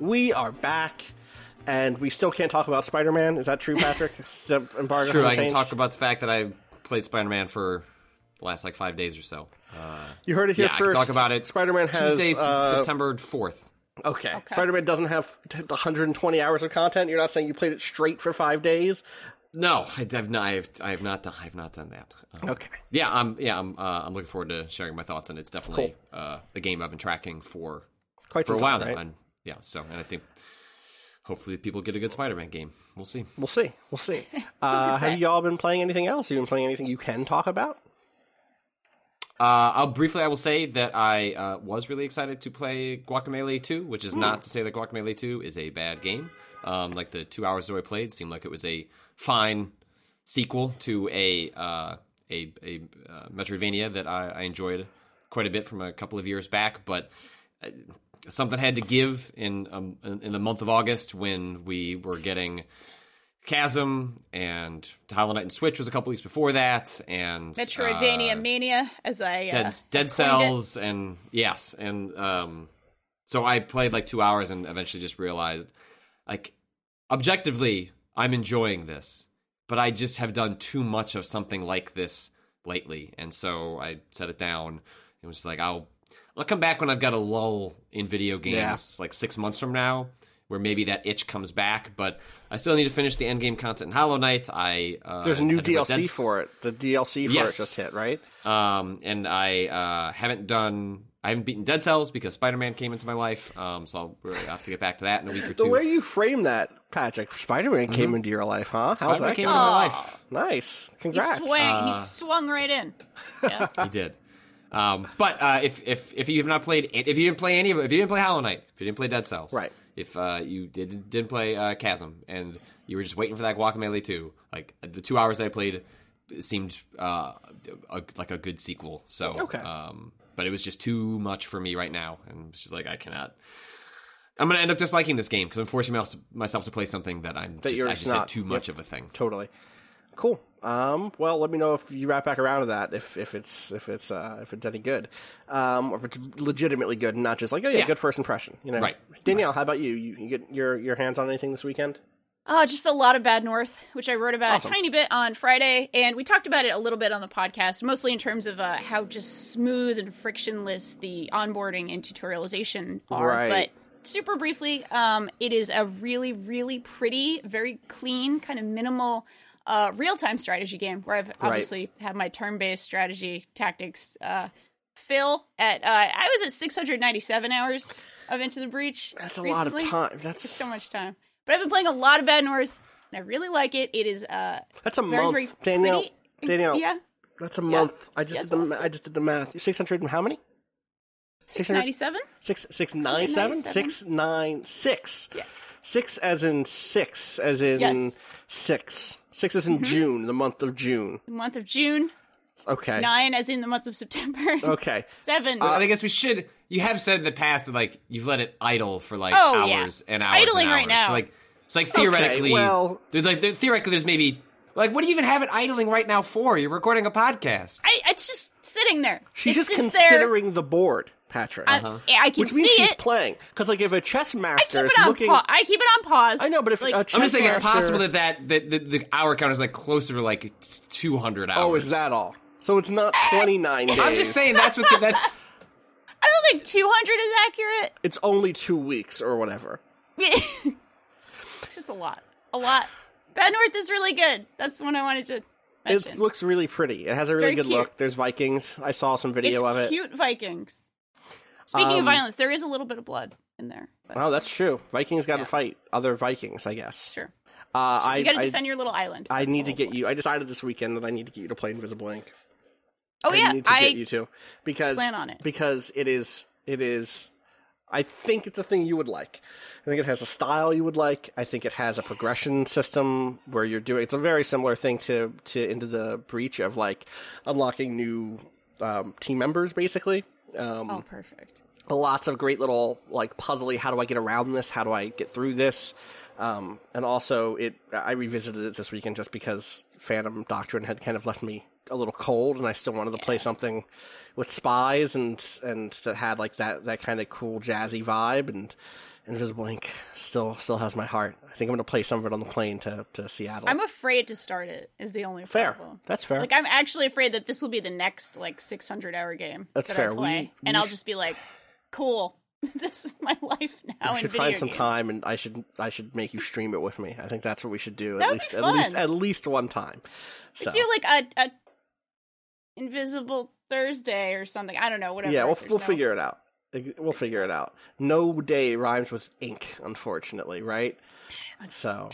A: We are back, and we still can't talk about Spider Man. Is that true, Patrick? <laughs> the embargo
C: True, I can
A: changed?
C: talk about the fact that I played Spider Man for the last like five days or so.
A: You heard it here
C: yeah, I can
A: first.
C: talk about it.
A: Spider Man has
C: Tuesday,
A: uh,
C: September fourth.
A: Okay. Spider Man doesn't have 120 hours of content. You're not saying you played it straight for five days.
C: No, I have not. I have, I have not done. I have not done that. Um,
A: Okay.
C: Yeah, I'm. Yeah, I'm. Uh, I'm looking forward to sharing my thoughts, and it's definitely uh, a game I've been tracking for
A: Quite
C: for a while
A: time,
C: now.
A: right?
C: And yeah, so and I think hopefully people get a good Spider-Man game. We'll see.
A: We'll see. We'll see. <laughs> Uh,
B: say?
A: have y'all been playing anything else? Have You been playing anything you can talk about?
C: Uh, I'll briefly. I will say that I uh, was really excited to play Guacamelee 2, which is not to say that Guacamelee 2 is a bad game. Um, like the two hours that I played seemed like it was a fine sequel to a uh, a, a uh, Metroidvania that I, I enjoyed quite a bit from a couple of years back. But uh, something had to give in um, in the month of August when we were getting Chasm and Hollow Knight and Switch was a couple weeks before that, and
B: Metroidvania
C: uh,
B: Mania, as I uh,
C: Dead, Dead
B: coined it.
C: Cells and yes, and um, so I played like two hours and eventually just realized, like, objectively, I'm enjoying this, but I just have done too much of something like this lately, and so I set it down. It was like I'll I'll come back when I've got a lull in video games,
A: Yeah.
C: like six months from now. Where maybe that itch comes back, but I still need to finish the end game content in Hollow Knight. I uh,
A: There's a new
C: had to put
A: DLC
C: Dead-
A: for it. The DLC for
C: Yes.
A: it just hit, right?
C: um, and I uh, haven't done. I haven't beaten Dead Cells because Spider Man came into my life. Um, so I'll really have to get back to that in a week or two.
A: The
C: two.
A: way you frame that, Patrick, Spider Man came into your life, huh?
C: Spider-Man came
A: going?
C: into my life.
A: Nice.
B: He,
A: Congrats.
B: swang, he swung right in. <laughs> Yeah.
C: He did. Um, but uh, if if if you have not played, if you didn't play any of if you didn't play Hollow Knight, if you didn't play Dead Cells,
A: Right.
C: If uh, you did didn't play uh, Chasm and you were just waiting for that Guacamelee two, like the two hours that I played seemed uh, a, like a good sequel. So
A: Okay.
C: um, but it was just too much for me right now, and it's just like I cannot. I'm gonna end up disliking this game because I'm forcing myself to, myself to play something that I'm
A: That
C: just,
A: you're
C: I
A: just not-
C: had too much of a thing.
A: Totally. Cool. Um, well, let me know if you wrap back around to that. If if it's if it's uh, if it's any good, um, or if it's legitimately good, and not just like oh yeah,
C: Yeah.
A: good first impression. You know,
C: Right.
A: Danielle, how about you? You, you get your your hands on anything this weekend?
B: Oh, just a lot of Bad North, which I wrote about
A: Awesome.
B: a tiny bit on Friday, and we talked about it a little bit on the podcast, mostly in terms of uh, how just smooth and frictionless the onboarding and tutorialization are.
A: Right.
B: But super briefly, um, it is a really, really pretty, very clean, kind of minimal a real time strategy game where I've obviously have my turn based strategy tactics. Uh, Phil at uh, I was at 697 hours of Into the Breach.
A: That's a
B: recently.
A: lot of time. That's
B: It's so much time. But I've been playing a lot of Bad North, and I really like it. It is uh
A: that's a
B: very
A: month.
B: very
A: Danielle,
B: pretty.
A: Danielle, <laughs>
B: yeah,
A: that's a month. I just
B: Yeah,
A: did the ma- I just did the math. Six hundred and how many?
B: 697.
A: Six six nine seven
B: 697?
A: six nine six.
B: Yeah.
A: Six as in six as in
B: Yes.
A: Six. Six is in mm-hmm. June, the month of June.
B: The month of June.
A: Okay.
B: Nine as in the month of September. <laughs>
A: Okay.
B: Seven.
C: Uh, I guess we should. You have said in the past that like you've let it idle for like
B: Oh, yeah.
C: hours and
B: It's
C: hours.
B: idling
C: and
B: right now.
C: So like, so like theoretically,
A: well-
C: there's like there, theoretically there's maybe like what do you even have it idling right now for? You're recording a podcast.
B: I, it's just sitting there.
A: She's
B: it
A: just
B: sits
A: considering the board, Patrick.
B: There. I, yeah, I can
A: Which means
B: see
A: she's
B: it.
A: playing. Because, like, if a chess
B: I
A: master
B: keep
A: is
B: it on
A: looking.
B: pause. I keep it on pause.
A: I know, but if
B: like,
A: a chess
C: I'm just saying it's possible that that, that the, the hour count is like closer to like 200 hours.
A: Oh, is that all? So it's not eh. 29 days.
C: I'm just saying that's what the, that's. <laughs>
B: I don't think 200 is accurate.
A: It's only two weeks or whatever. <laughs>
B: it's just a lot. A lot. Bad North is really good. That's the one I wanted to mention.
A: It looks really pretty. It has a really
B: Very
A: good
B: cute.
A: look. There's Vikings. I saw some video
B: it's
A: of it.
B: cute Vikings. Speaking
A: Um,
B: of violence, there is a little bit of blood in there. But
A: Oh, that's true. Vikings got to
B: Yeah.
A: fight other Vikings, I guess.
B: sure.
A: Uh, I,
B: You got to
A: I,
B: defend your little island.
A: I
B: That's the
A: need to get
B: point.
A: you. I decided this weekend that I need to get you to play Invisible Ink.
B: Oh, yeah.
A: I need to
B: I
A: get you to because
B: plan on it.
A: because it is it is. I think it's a thing you would like. I think it has a style you would like. I think it has a progression system where you're doing. It's a very similar thing to to into the breach of like unlocking new um, team members, basically. Um,
B: Oh, perfect.
A: lots of great little like puzzly. How do I get around this? How do I get through this? Um, and also, it I revisited it this weekend just because Phantom Doctrine had kind of left me a little cold, and I still wanted to play something with spies and and that had like that that kind of cool jazzy vibe. And Invisible Inc. still still has my heart. I think I'm going to play some of it on the plane to to Seattle.
B: I'm afraid to start it. Is the only
A: fair.
B: problem.
A: That's fair.
B: Like I'm actually afraid that this will be the next like 600 hour game
A: That's
B: that
A: fair.
B: I play,
A: We-
B: and
A: we
B: I'll
A: sh-
B: just be like, "Cool, <laughs> this is my <laughs> life now."
A: I should find some
B: games.
A: time, and I should I should make you stream it with me. I think that's what we should do at least at least at least one time. So.
B: Do like a, a invisible Thursday or something. I don't know. Whatever.
A: Yeah, we'll
B: There's
A: we'll
B: no-
A: figure it out. We'll figure it out. No day rhymes with ink, unfortunately, right? So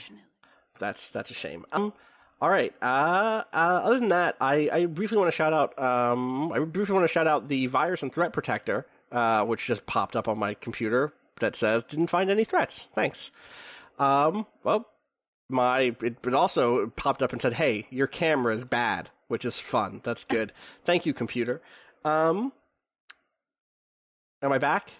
A: that's that's a shame. Um, all right. Uh, uh, other than that, I, I briefly want to shout out. Um, I briefly want to shout out the virus and threat protector, uh, which just popped up on my computer that says didn't find any threats. Thanks. Um, well, my it, it also popped up and said, "Hey, your camera is bad," which is fun. That's good. Thank you, computer. Um, am I back?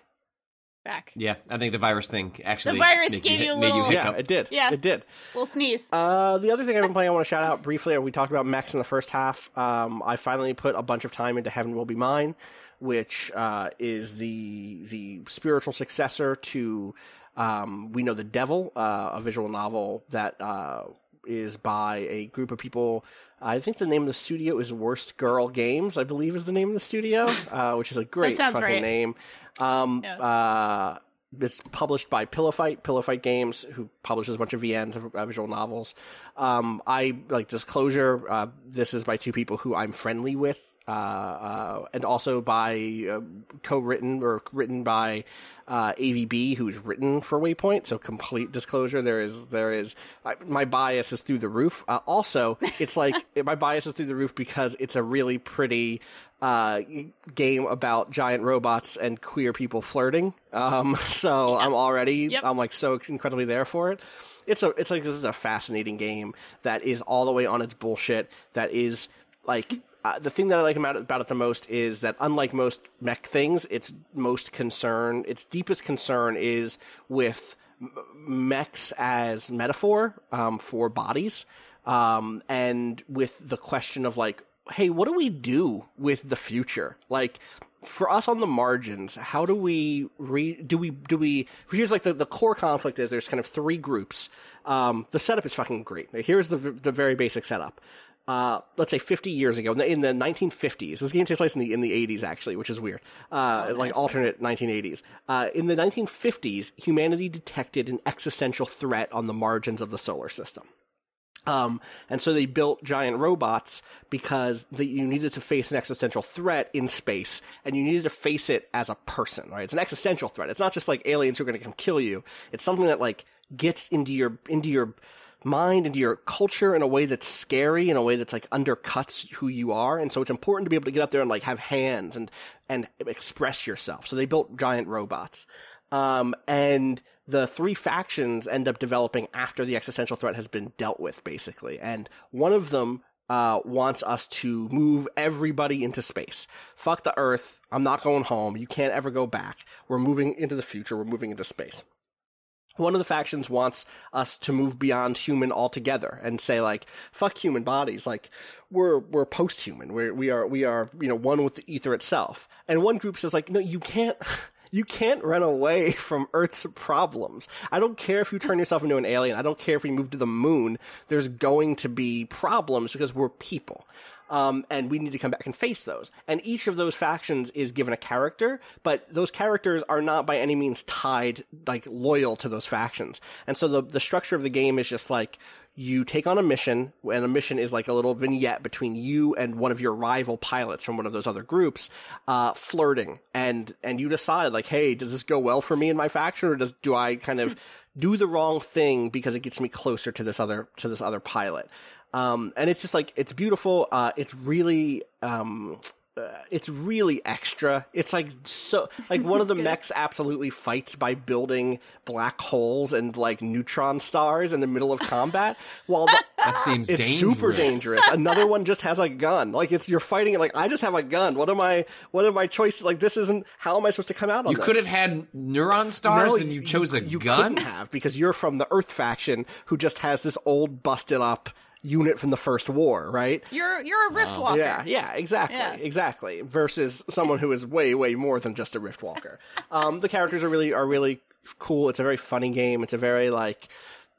B: Back.
C: Yeah, I think the virus thing actually.
B: The virus
C: made
B: gave
C: you,
B: you a little-
C: you
A: Yeah, it did.
B: Yeah.
A: it did.
B: We'll sneeze.
A: Uh, the other thing I've been playing, I want to shout out briefly. We talked about mechs in the first half. Um, I finally put a bunch of time into Heaven Will Be Mine, which uh, is the the spiritual successor to um, We Know the Devil, uh, a visual novel that uh, is by a group of people. I think the name of the studio is Worst Girl Games. I believe is the name of the studio, uh, which is a great fucking
B: right.
A: name. Um,
B: Yeah.
A: uh, it's published by Pillow Fight, Pillow Fight Games, who publishes a bunch of VNs of uh, visual novels. Um, I like disclosure. Uh, this is by two people who I'm friendly with, uh, uh, and also by uh, co-written or written by uh, Aevee Bee, who's written for Waypoint. So complete disclosure. There is there is I, my bias is through the roof. Uh, also, it's like <laughs> my bias is through the roof because it's a really pretty uh, game about giant robots and queer people flirting. Um, <laughs> so I'm already
B: Yep.
A: I'm like so incredibly there for it. It's a it's like this is a fascinating game that is all the way on its bullshit. That is like. Uh, the thing that I like about it, the most is that unlike most mech things, its most concern, its deepest concern is with mechs as metaphor um, for bodies, um, and with the question of like, hey, what do we do with the future? Like, for us on the margins, how do we re- do we do we? Here's like the, the core conflict is there's kind of three groups. Um, the setup is fucking great. Here's the the very basic setup. Uh, let's say 50 years ago, in the, in the 1950s. This game takes place in the in the 80s, actually, which is weird. Uh, like alternate 1980s. Uh, in the 1950s, humanity detected an existential threat on the margins of the solar system. Um, and so they built giant robots because the, you needed to face an existential threat in space, and you needed to face it as a person, right? It's an existential threat. It's not just like aliens who are going to come kill you. It's something that like gets into your into your mind, into your culture in a way that's scary, in a way that's like undercuts who you are. And so it's important to be able to get up there and like have hands and and express yourself. So they built giant robots. Um, and the three factions end up developing after the existential threat has been dealt with, basically. And one of them uh, wants us to move everybody into space. Fuck the Earth. I'm not going home. You can't ever go back. We're moving into the future. We're moving into space. One of the factions wants us to move beyond human altogether and say like, fuck human bodies. Like, we're, we're post-human. We're, we are, we are, you know, one with the ether itself. And one group says like, no, you can't, <laughs> you can't run away <laughs> from Earth's problems. I don't care if you turn yourself into an alien. I don't care if you move to the moon. There's going to be problems because we're people. Um, and we need to come back and face those. And each of those factions is given a character, but those characters are not by any means tied, like loyal to those factions. And so the the structure of the game is just like you take on a mission, and a mission is like a little vignette between you and one of your rival pilots from one of those other groups, uh, flirting, and and you decide like, hey, does this go well for me and my faction, or does do I kind of <laughs> do the wrong thing because it gets me closer to this other to this other pilot? Um, and it's just like it's beautiful. Uh, it's really um, uh, it's really extra. It's like so like one of the <laughs> mechs absolutely fights by building black holes and like neutron stars in the middle of combat. <laughs> While the,
E: That seems
A: it's
E: dangerous.
A: super dangerous. Another one just has a gun. Like it's you're fighting it. Like I just have a gun. What am I? What are my choices? Like this isn't. How am I supposed to come out on
E: You
A: this?
E: could have had neuron stars
A: No,
E: and you chose a
A: you
E: gun.
A: couldn't have because you're from the Earth faction who just has this old busted up unit from the first war, right?
B: You're you're a rift walker.
A: Yeah, yeah, exactly,
B: Yeah.
A: exactly. Versus someone who is way, way more than just a Rift Walker. <laughs> um, the characters are really are really cool. It's a very funny game. It's a very like.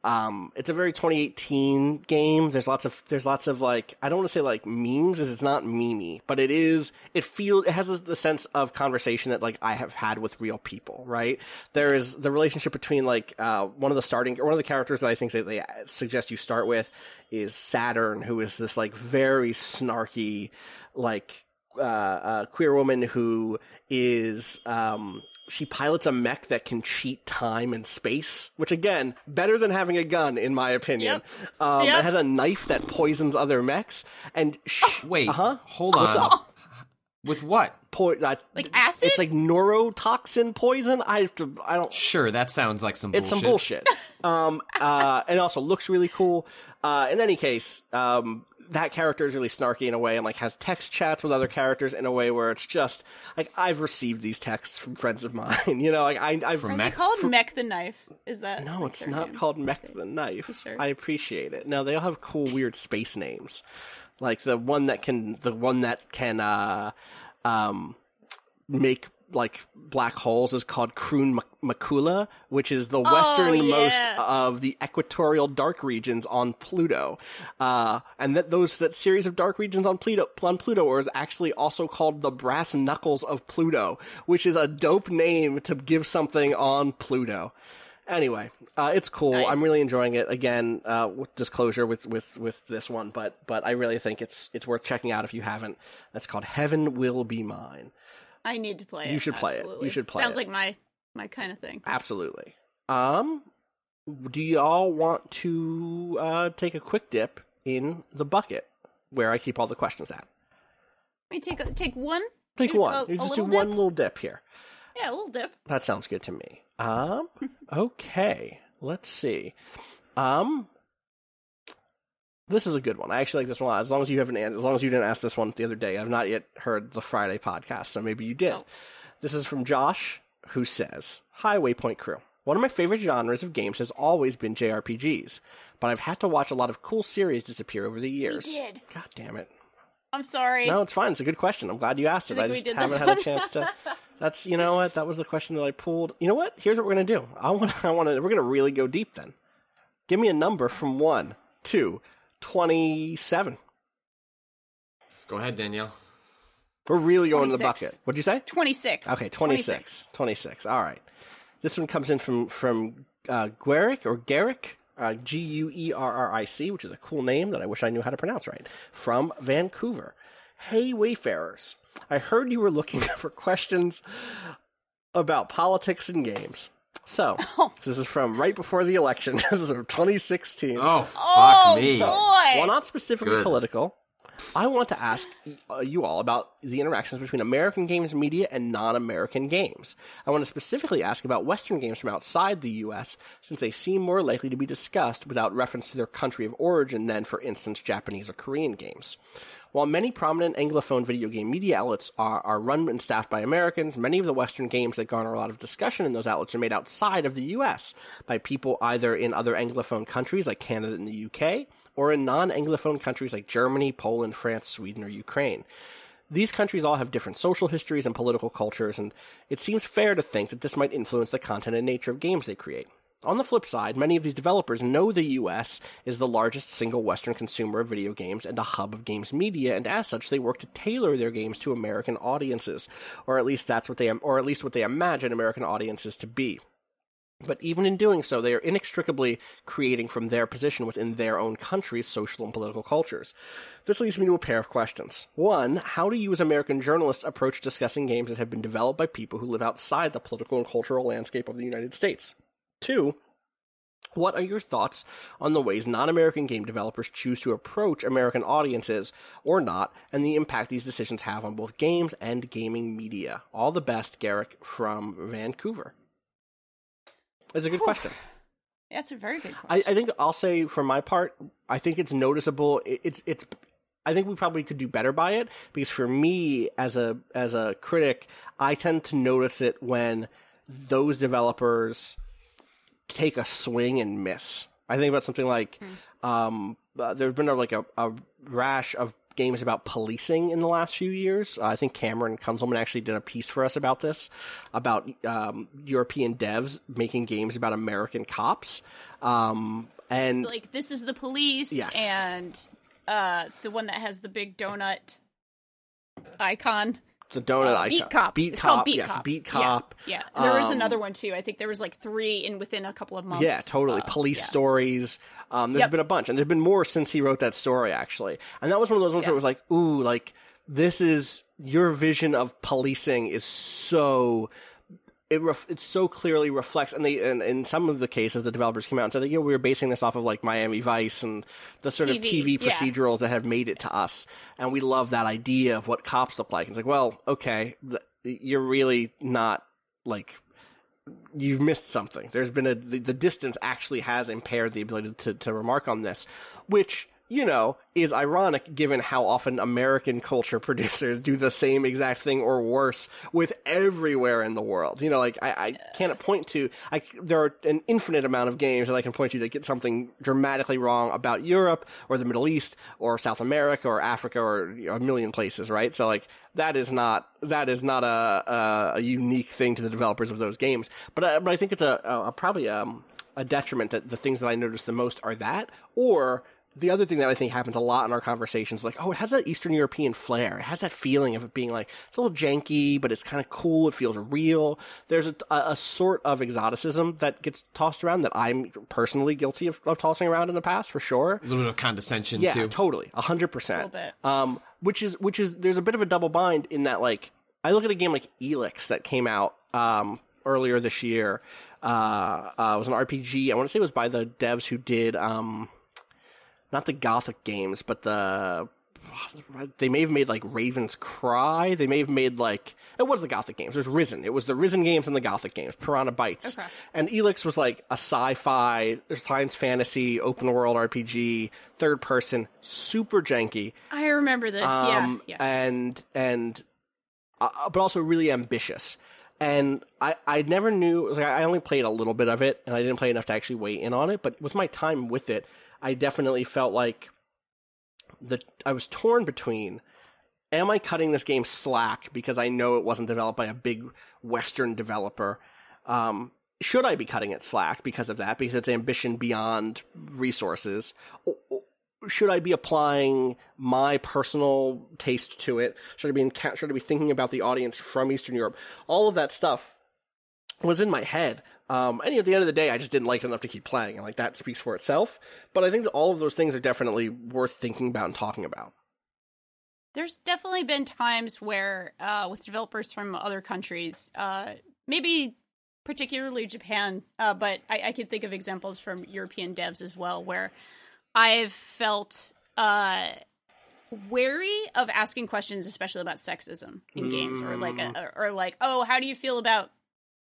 A: Um, it's a very 2018 game. There's lots of there's lots of like I don't want to say like memes because it's not memey, but it is. It feels it has the sense of conversation that like I have had with real people. Right? There is the relationship between like uh, one of the starting one of the characters that I think that they suggest you start with is Saturn, who is this like very snarky like uh, uh, queer woman who is um, she pilots a mech that can cheat time and space, which again better than having a gun in my opinion.
B: Yep.
A: Um,
B: Yep.
A: It has a knife that poisons other mechs, and sh-
E: Wait,
A: uh-huh.
E: hold
A: What's
E: on.
A: up?
E: With what?
A: Po- uh,
B: Like acid?
A: It's like neurotoxin poison. I have to. I don't.
E: Sure, that sounds like some
A: It's
E: bullshit.
A: some bullshit. um, uh, and also looks really cool. Uh, in any case, um, that character is really snarky in a way and like has text chats with other characters in a way where it's just like I've received these texts from friends of <laughs> mine. You know, like I, I've
E: From
B: Are they
E: Mechs?
B: called Mech the Knife? Is that
A: no,
B: like
A: it's not
B: name?
A: called Mech the Knife.
B: Sure.
A: I appreciate it. No, they all have cool, weird space names. Like the one that can, the one that can, uh, um, make like black holes is called Krun Mac- Macula, which is the westernmost
B: yeah.
A: of the equatorial dark regions on Pluto. Uh, and that those that series of dark regions on Pluto on Pluto is actually also called the brass knuckles of Pluto, which is a dope name to give something on Pluto. Anyway, uh, it's cool.
B: Nice.
A: I'm really enjoying it. Again, uh, with disclosure with, with, with this one, but but I really think it's it's worth checking out if you haven't. That's called Heaven Will Be Mine.
B: I need to play it.
A: You should play it. You should play
B: Sounds
A: it.
B: like my my kind of thing.
A: Absolutely. Um, do y'all want to uh, take a quick dip in the bucket where I keep all the questions at?
B: Let me take a, take one.
A: Take one.
B: a-
A: you just do
B: little
A: one little dip here.
B: Yeah, a little dip.
A: That sounds good to me. Um, <laughs> okay. Let's see. Um, this is a good one. I actually like this one a lot. As long as you haven't, as long as you didn't ask this one the other day, I've not yet heard the Friday podcast, so maybe you did. This is from Josh, who says, "Hi, Waypoint Crew. One of my favorite genres of games has always been JRPGs, but I've had to watch a lot of cool series disappear over the years. God damn it!
B: I'm sorry.
A: No, it's fine. It's a good question. I'm glad you asked it. I,
B: I
A: just haven't had a chance to. <laughs> That's you know what that was the question that I pulled. You know what? Here's what we're gonna do. I want <laughs> I want to. We're gonna really go deep then. Give me a number from one, two, 27.
C: Go ahead, Danielle.
A: We're really 26. going to the bucket. What'd you say?
B: 26.
A: Okay, 26. 26. 26. All right. This one comes in from, from uh, Gueric or Garrick, uh, G U E R R I C, which is a cool name that I wish I knew how to pronounce right, from Vancouver. Hey, Wayfarers. I heard you were looking <laughs> for questions about politics and games. So, <laughs> this is from right before the election. <laughs> this is from 2016.
E: Oh, fuck
B: oh
E: me.
B: boy!
A: While not specifically
E: Good.
A: political, I want to ask uh, you all about the interactions between American games media and non-American games. I want to specifically ask about Western games from outside the U.S., since they seem more likely to be discussed without reference to their country of origin than, for instance, Japanese or Korean games. While many prominent Anglophone video game media outlets are, are run and staffed by Americans, many of the Western games that garner a lot of discussion in those outlets are made outside of the US by people either in other Anglophone countries like Canada and the UK, or in non Anglophone countries like Germany, Poland, France, Sweden, or Ukraine. These countries all have different social histories and political cultures, and it seems fair to think that this might influence the content and nature of games they create. On the flip side, many of these developers know the US is the largest single Western consumer of video games and a hub of games media, and as such, they work to tailor their games to American audiences, or at least that's what they, or at least what they imagine American audiences to be. But even in doing so, they are inextricably creating from their position within their own country's social and political cultures. This leads me to a pair of questions. One, how do you as American journalists approach discussing games that have been developed by people who live outside the political and cultural landscape of the United States? Two, what are your thoughts on the ways non American game developers choose to approach American audiences or not, and the impact these decisions have on both games and gaming media? All the best, Garrick from Vancouver. That's a good question.
B: That's a very good
A: I,
B: question.
A: I think I'll say for my part, I think it's noticeable. It- It's it's. I think we probably could do better by it because for me as a as a critic, I tend to notice it when those developers take a swing and miss. I think about something like um, uh, there's been a, like a, a rash of games about policing in the last few years. Uh, I think Cameron Kunzelman actually did a piece for us about this, about um, European devs making games about American cops. Um, and
B: like this is the police
A: Yes.
B: and uh the one that has the big donut icon.
A: The donut
B: Uh,
A: icon.
B: Beat Cop.
A: Beat
B: it's
A: Cop.
B: called Beat
A: yes,
B: Cop.
A: Beat
B: Yeah,
A: Cop.
B: Yeah. There was
A: Um,
B: another one too. I think there was like three in within a couple of months.
A: Yeah, totally.
B: Uh,
A: Police
B: yeah.
A: stories. Um, there's
B: Yep.
A: been a bunch, and there's been more since he wrote that story, actually. And that was one of those ones
B: Yeah.
A: where it was like, ooh, like this is your vision of policing is so. It ref, it so clearly reflects, and they and in some of the cases, the developers came out and said, you know, we were basing this off of like Miami Vice and the sort of
B: TV,
A: TV
B: yeah.
A: procedurals that have made it to us, and we love that idea of what cops look like. It's like, well, okay, th- you're really not like you've missed something. There's been a the, the distance actually has impaired the ability to to remark on this, which you know is ironic given how often American culture <laughs> producers do the same exact thing or worse with everywhere in the world. You know, like I, I can't point to I there are an infinite amount of games that I can point to that get something dramatically wrong about Europe or the Middle East or South America or Africa or you know, a million places, right? So like that is not that is not a a, a unique thing to the developers of those games. But I, but I think it's a, a, a probably um, a detriment that the things that I notice the most are that or the other thing that I think happens a lot in our conversations, like, oh, it has that Eastern European flair. It has that feeling of it being like it's a little janky, but it's kind of cool. It feels real. There's a, a, a sort of exoticism that gets tossed around that I'm personally guilty of, of tossing around in the past, for sure.
E: A little bit of condescension
A: Yeah,
E: too.
A: totally, a hundred percent.
B: Little bit.
A: Um, which is which is there's a bit of a double bind in that like I look at a game like Elex that came out um earlier this year. Uh, uh, it was an RPG. I want to say it was by the devs who did um, not the Gothic games, but the they may have made like Raven's Cry. They may have made like it was the Gothic games. There's Risen. It was the Risen games and the Gothic games. Piranha Bytes.
B: Okay.
A: And Elex was like a sci-fi, science fantasy, open world RPG, third person, super janky.
B: I remember this.
A: Um,
B: yeah. Yes.
A: And and uh, but also really ambitious. And I, I never knew like I only played a little bit of it and I didn't play enough to actually weigh in on it, but with my time with it, I definitely felt like the I was torn between am I cutting this game slack because I know it wasn't developed by a big Western developer? Um, should I be cutting it slack because of that? Because it's ambition beyond resources? Should I be applying my personal taste to it? Should I be should I be thinking about the audience from Eastern Europe? All of that stuff was in my head. Um, and at the end of the day, I just didn't like it enough to keep playing, and like that speaks for itself. But I think that all of those things are definitely worth thinking about and talking about.
B: There's definitely been times where, uh, with developers from other countries, uh, maybe particularly Japan, uh, but I, I can think of examples from European devs as well, where I've felt uh, wary of asking questions, especially about sexism in games, or like, a, or like, oh, how do you feel about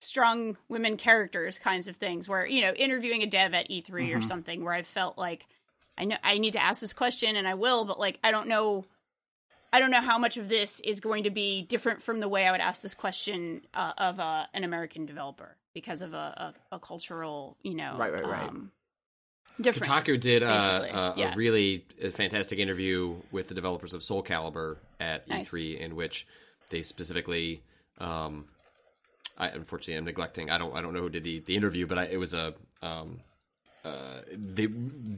B: strong women characters, kinds of things. Where you know, interviewing a dev at E3 or something, where I felt like I know I need to ask this question, and I will, but like I don't know. I don't know how much of this is going to be different from the way I would ask this question uh, of uh, an American developer because of a, a, a cultural, you know,
A: Right, right, right.
B: Um, difference.
C: Kotaku did uh, uh,
B: yeah.
C: a really uh, fantastic interview with the developers of Soul Calibur at
B: Nice.
C: E3, in which they specifically, um, I unfortunately am neglecting. I don't I don't know who did the, the interview, but I, it was a um, uh, they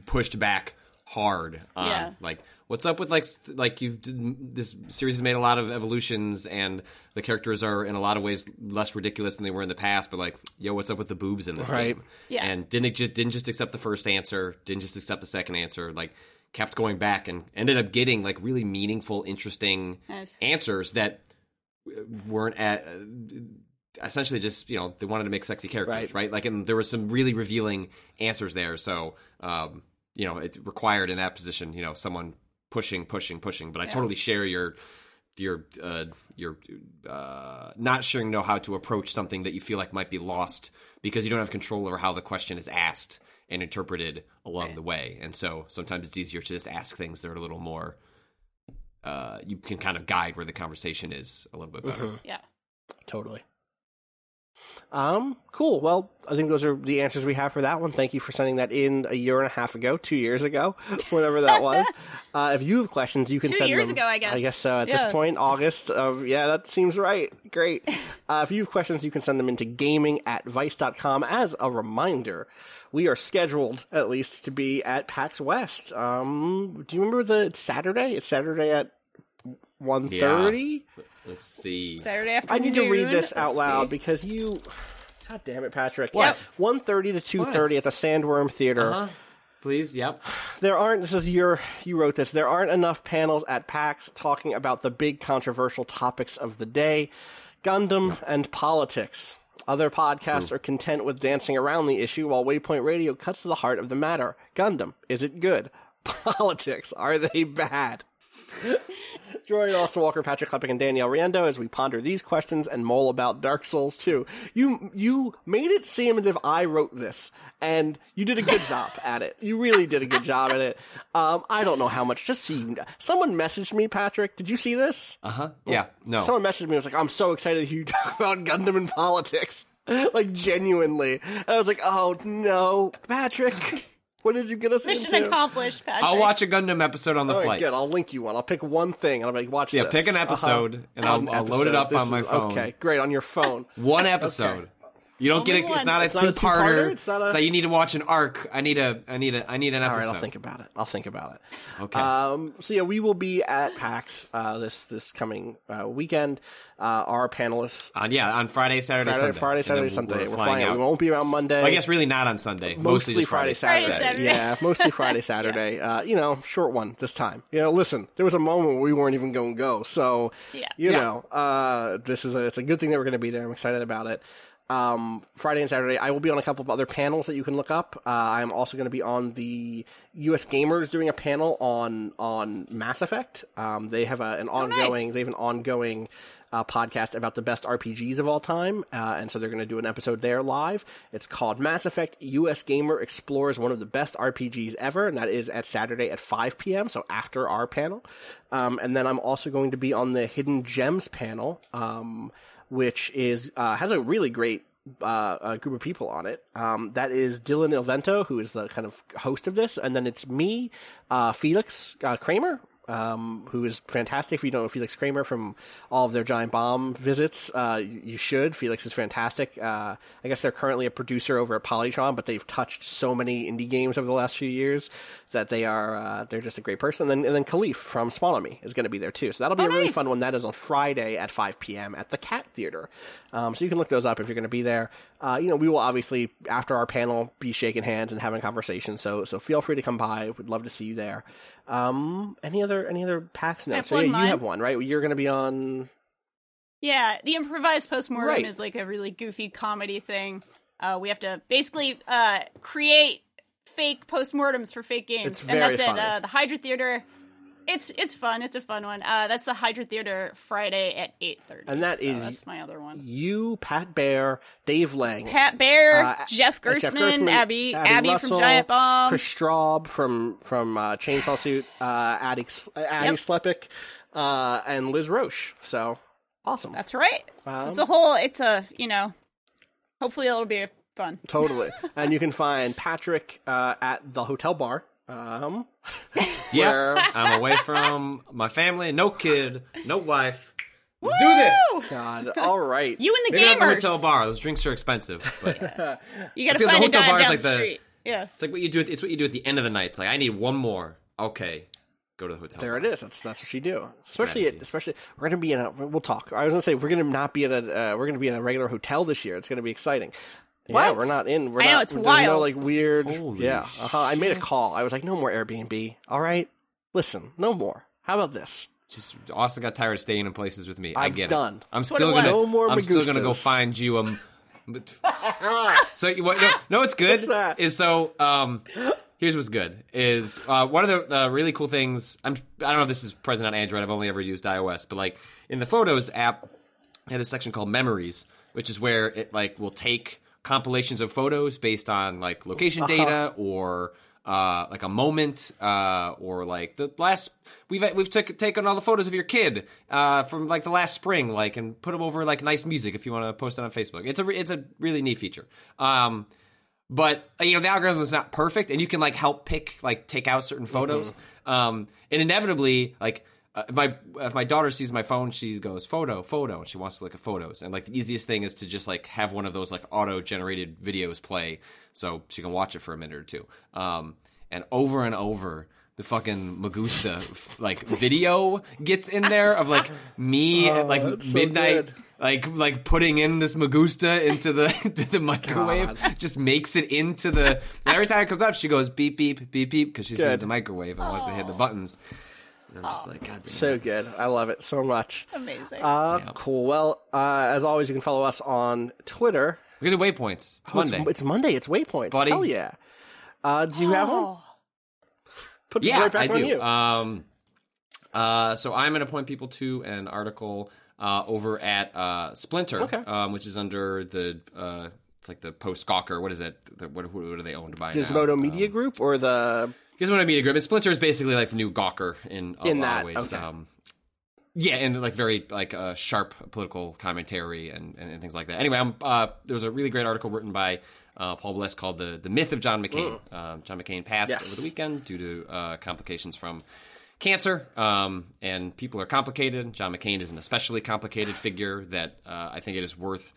C: pushed back hard on
B: Yeah.
C: like what's up with like like you've this series has made a lot of evolutions and the characters are in a lot of ways less ridiculous than they were in the past but like yo what's up with the boobs in this
A: Right.
C: game
B: Yeah.
C: and didn't just didn't just accept the first answer didn't just accept the second answer like kept going back and ended up getting like really meaningful interesting
B: Nice.
C: answers that weren't at, essentially just you know they wanted to make sexy characters
A: Right.
C: right, like and there was some really revealing answers there so um you know it required in that position you know someone pushing pushing pushing but i totally share your your uh your uh not sure know how to approach something that you feel like might be lost because you don't have control over how the question is asked and interpreted along the way and so sometimes it's easier to just ask things that are a little more uh, you can kind of guide where the conversation is a little bit better.
B: yeah.
A: Totally. Um, cool. Well, I think those are the answers we have for that one. Thank you for sending that in a year and a half ago, two years ago, <laughs> whatever that was. <laughs> uh, if you have questions, you can
B: Two
A: send
B: years
A: them.
B: ago, I guess.
A: I guess so. At
B: Yeah.
A: this point, August. Of, yeah, that seems right. Great. <laughs> Uh, if you have questions, you can send them into gaming at vice.com. As a reminder, we are scheduled, at least, to be at PAX West. Um, do you remember the it's Saturday? It's Saturday at 1.30?
C: Let's see.
B: Saturday afternoon.
A: I need to read this out
B: Let's
A: loud
B: see.
A: because you. God damn it, Patrick.
C: What?
A: One thirty to two thirty at the Sandworm Theater.
C: Uh-huh. Please, yep.
A: There aren't. This is your. You wrote this. There aren't enough panels at PAX talking about the big controversial topics of the day, Gundam and politics. Other podcasts are content with dancing around the issue, while Waypoint Radio cuts to the heart of the matter. Gundam, is it good? <laughs> Politics, are they bad? Joining Austin Walker, Patrick Klepek, and Danielle Riendeau as we ponder these questions and mull about Dark Souls 2. You you made it seem as if I wrote this, and you did a good job at it. You really did a good job at it. Um, I don't know how much. Just see, someone messaged me, Patrick. Did you see this?
C: Uh huh. Yeah. No.
A: Someone messaged me. I Was like, "I'm so excited to hear you talk about Gundam and politics." <laughs> like genuinely, and I was like, "Oh no, Patrick, what did you get us
B: Mission
A: into?"
B: accomplished, Patrick.
C: I'll watch a Gundam episode on the
A: All right,
C: flight.
A: good. I'll link you one. I'll pick one thing and I'll be like, watch this.
C: Yeah,
A: this.
C: pick an
A: Uh-huh.
C: episode, and I'll-
A: An
C: I'll load it up
A: This
C: on my
A: is-
C: phone.
A: Okay, great. On your phone.
C: One <laughs> episode. You don't
B: Only
C: get it. it's not a
A: It's not a
C: two parter.
A: two-parter? It's not a-
C: So you need to watch an arc. I need a I need a I need an
A: All
C: episode.
A: right, I'll think about it. I'll think about it.
C: Okay.
A: Um, so yeah, we will be at PAX uh, this this coming uh, weekend. Uh, our panelists
C: on yeah, on Friday, Saturday,
A: Friday,
C: Sunday.
A: Friday,
C: And
A: Saturday,
C: then
A: Sunday.
C: we're
A: We're
C: flying
A: flying out.
C: out.
A: We won't be around Monday.
C: Well, I guess really not on Sunday. Mostly,
A: mostly Friday,
C: Friday,
A: Saturday.
B: Saturday.
A: Yeah, <laughs> mostly Friday, Saturday. Uh, you know, short one this time. You know, listen, there was a moment where we weren't even going to go. So,
B: Yeah.
A: you
C: Yeah.
A: know, uh, this is a, it's a good thing that we're going to be there. I'm excited about it. Um, Friday and Saturday, I will be on a couple of other panels that you can look up. Uh, I'm also going to be on the U.S. Gamers doing a panel on on Mass Effect. Um, they have a, an ongoing,
B: nice.
A: they have an ongoing uh, podcast about the best RPGs of all time, uh, and so they're going to do an episode there live. It's called Mass Effect U.S. Gamer explores one of the best RPGs ever, and that is at Saturday at 5 p.m. So after our panel, um, and then I'm also going to be on the Hidden Gems panel, um, which is uh, has a really great uh, a group of people on it. Um, that is Dylan Ilvento, who is the kind of host of this, and then it's me, uh, Felix uh, Kramer, um, who is fantastic. If you don't know Felix Kramer from all of their Giant Bomb visits, uh, you you should. Felix is fantastic. Uh, I guess they're currently a producer over at Polytron, but they've touched so many indie games over the last few years that they are uh, they're just a great person. And then, and then Khalif from Spawn Me is going to be there too. So that'll be
B: Oh,
A: a really
B: nice.
A: fun one. That is on Friday at 5 p.m. at the Cat Theater. Um, so you can look those up if you're going to be there. Uh, you know, we will obviously after our panel be shaking hands and having conversations. So so feel free to come by. We'd love to see you there. Um, any other any other PAX notes? So, yeah, you have one, right? You're going to be on.
B: Yeah, the improvised postmortem
A: Right.
B: is like a really goofy comedy thing. Uh, we have to basically uh, create fake postmortems for fake games, and that's
A: funny.
B: at uh, the Hydra Theater. It's it's fun. It's a fun one. Uh, that's the Hydra Theater Friday at eight thirty.
A: And that is-
B: that's my other one.
A: You, Pat Bear, Dave Lang,
B: Pat Bear,
A: uh,
B: Jeff,
A: uh,
B: Gerstmann, Abby, Abby,
A: Russell,
B: from Giant Bomb.
A: Chris Straub from from uh, Chainsaw Suit, uh, Addie, Addie
B: Yep.
A: Slepik, uh, and Liz Roche. So awesome.
B: That's right. so
A: Um,
B: it's a whole. It's a you know. Hopefully it'll be fun.
A: Totally. <laughs> and you can find Patrick uh, at the hotel bar. Um, <laughs>
C: Yeah,
A: where-
C: I'm away from my family, no kid, no wife. Let's do this.
A: God, all right.
B: You and the
C: Maybe not the hotel bar. Those drinks are expensive, but <laughs>
B: You gotta
C: I feel the
B: find a
C: hotel
B: dive
C: bar is like
B: the
C: the-
B: street. Yeah.
C: it's like what you do. At, it's what you do at the end of the night. It's like I need one more. Okay, go to the hotel.
A: There
C: bar.
A: it is. That's that's what you do. Especially, at, especially we're gonna be in a. We'll talk. I was gonna say we're gonna not be in a. Uh, we're gonna be in a regular hotel this year. It's gonna be exciting. Yeah, we're not in. We're
B: I know,
A: not,
B: it's
A: there's No
B: wild.
A: like weird.
C: Holy
A: yeah, uh-huh. I made a call. I was like, no more Airbnb. All right, listen, no more. How about this?
C: Just Austin got tired of staying in places with me. I
A: I'm
C: get
A: done.
C: it. I'm still gonna.
A: was. No more
C: I'm still gonna go find you a. <laughs> <laughs> so you what? No, no, what's good
A: What's that?
C: is so. Um, here's what's good is uh, one of the, the really cool things. I'm. I don't know if this is present on Android. I've only ever used iOS, but like in the Photos app, I had a section called Memories, which is where it like will take compilations of photos based on like location data or uh, like a moment uh, or like the last we've we've took, taken all the photos of your kid uh, from like the last spring like and put them over like nice music if you want to post it on Facebook. It's a re- it's a really neat feature. Um, but uh, you know the algorithm is not perfect and you can like help pick like take out certain photos um and inevitably like uh, if my if my daughter sees my phone she goes photo photo and she wants to look at photos. And like the easiest thing is to just like have one of those like auto generated videos play so she can watch it for a minute or two. Um and over and over the fucking Magusta <laughs> like video gets in there of like me <laughs> at like
A: Oh, that's so
C: midnight like like putting in this Magusta into the <laughs> into the microwave. Just makes it into the and every time it comes up she goes beep beep beep beep because she sees the microwave and wants to hit the buttons and I'm just like god damn
A: So good. I love it so much.
B: Amazing.
A: Uh,
C: Yeah.
A: Cool. Well, uh, as always, you can follow us on Twitter.
C: Look at the waypoints it's
A: Oh,
C: Monday
A: It's, Monday. It's waypoints.
C: Buddy.
A: Hell yeah. Uh, do you have one?
B: Oh.
A: Put it
C: yeah
A: right back
C: I
A: on
C: do
A: you.
C: um uh so I'm gonna point people to an article uh over at uh Splinter
A: Okay.
C: um which is under the uh it's like the post Gawker what is it the, what, what are they owned by now?
A: Gizmodo
C: Um,
A: Media Group or the
C: Gizmodo Media Group. And Splinter is basically like the new Gawker in a
A: In
C: lot
A: that,
C: of ways.
A: okay.
C: Um, yeah, and like very like uh, sharp political commentary and, and, and things like that. Anyway, um, uh, there was a really great article written by uh, Paul Blest called "the the Myth of John McCain." Um, John McCain passed
A: Yes.
C: over the weekend due to uh, complications from cancer, um, and people are complicated. John McCain is an especially complicated figure that uh, I think it is worth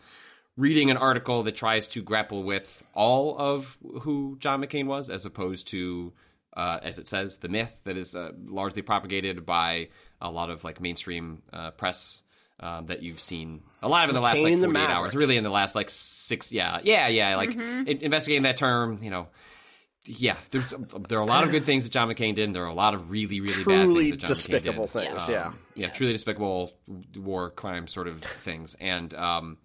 C: reading an article that tries to grapple with all of who John McCain was, as opposed to, uh, as it says, the myth that is uh, largely propagated by a lot of like mainstream uh, press. Um, that you've seen a lot of in the last like
A: McCain the
C: 48 hours, really in the last like six, yeah, yeah, yeah, like in- investigating that term, you know, yeah, there's there are a lot of good things that John McCain did, and there are a lot of really, really bad
A: truly
C: things that John
A: despicable
C: McCain did.
A: things.
B: Yes.
A: Yeah.
C: yeah, truly despicable war crime sort of things. And um,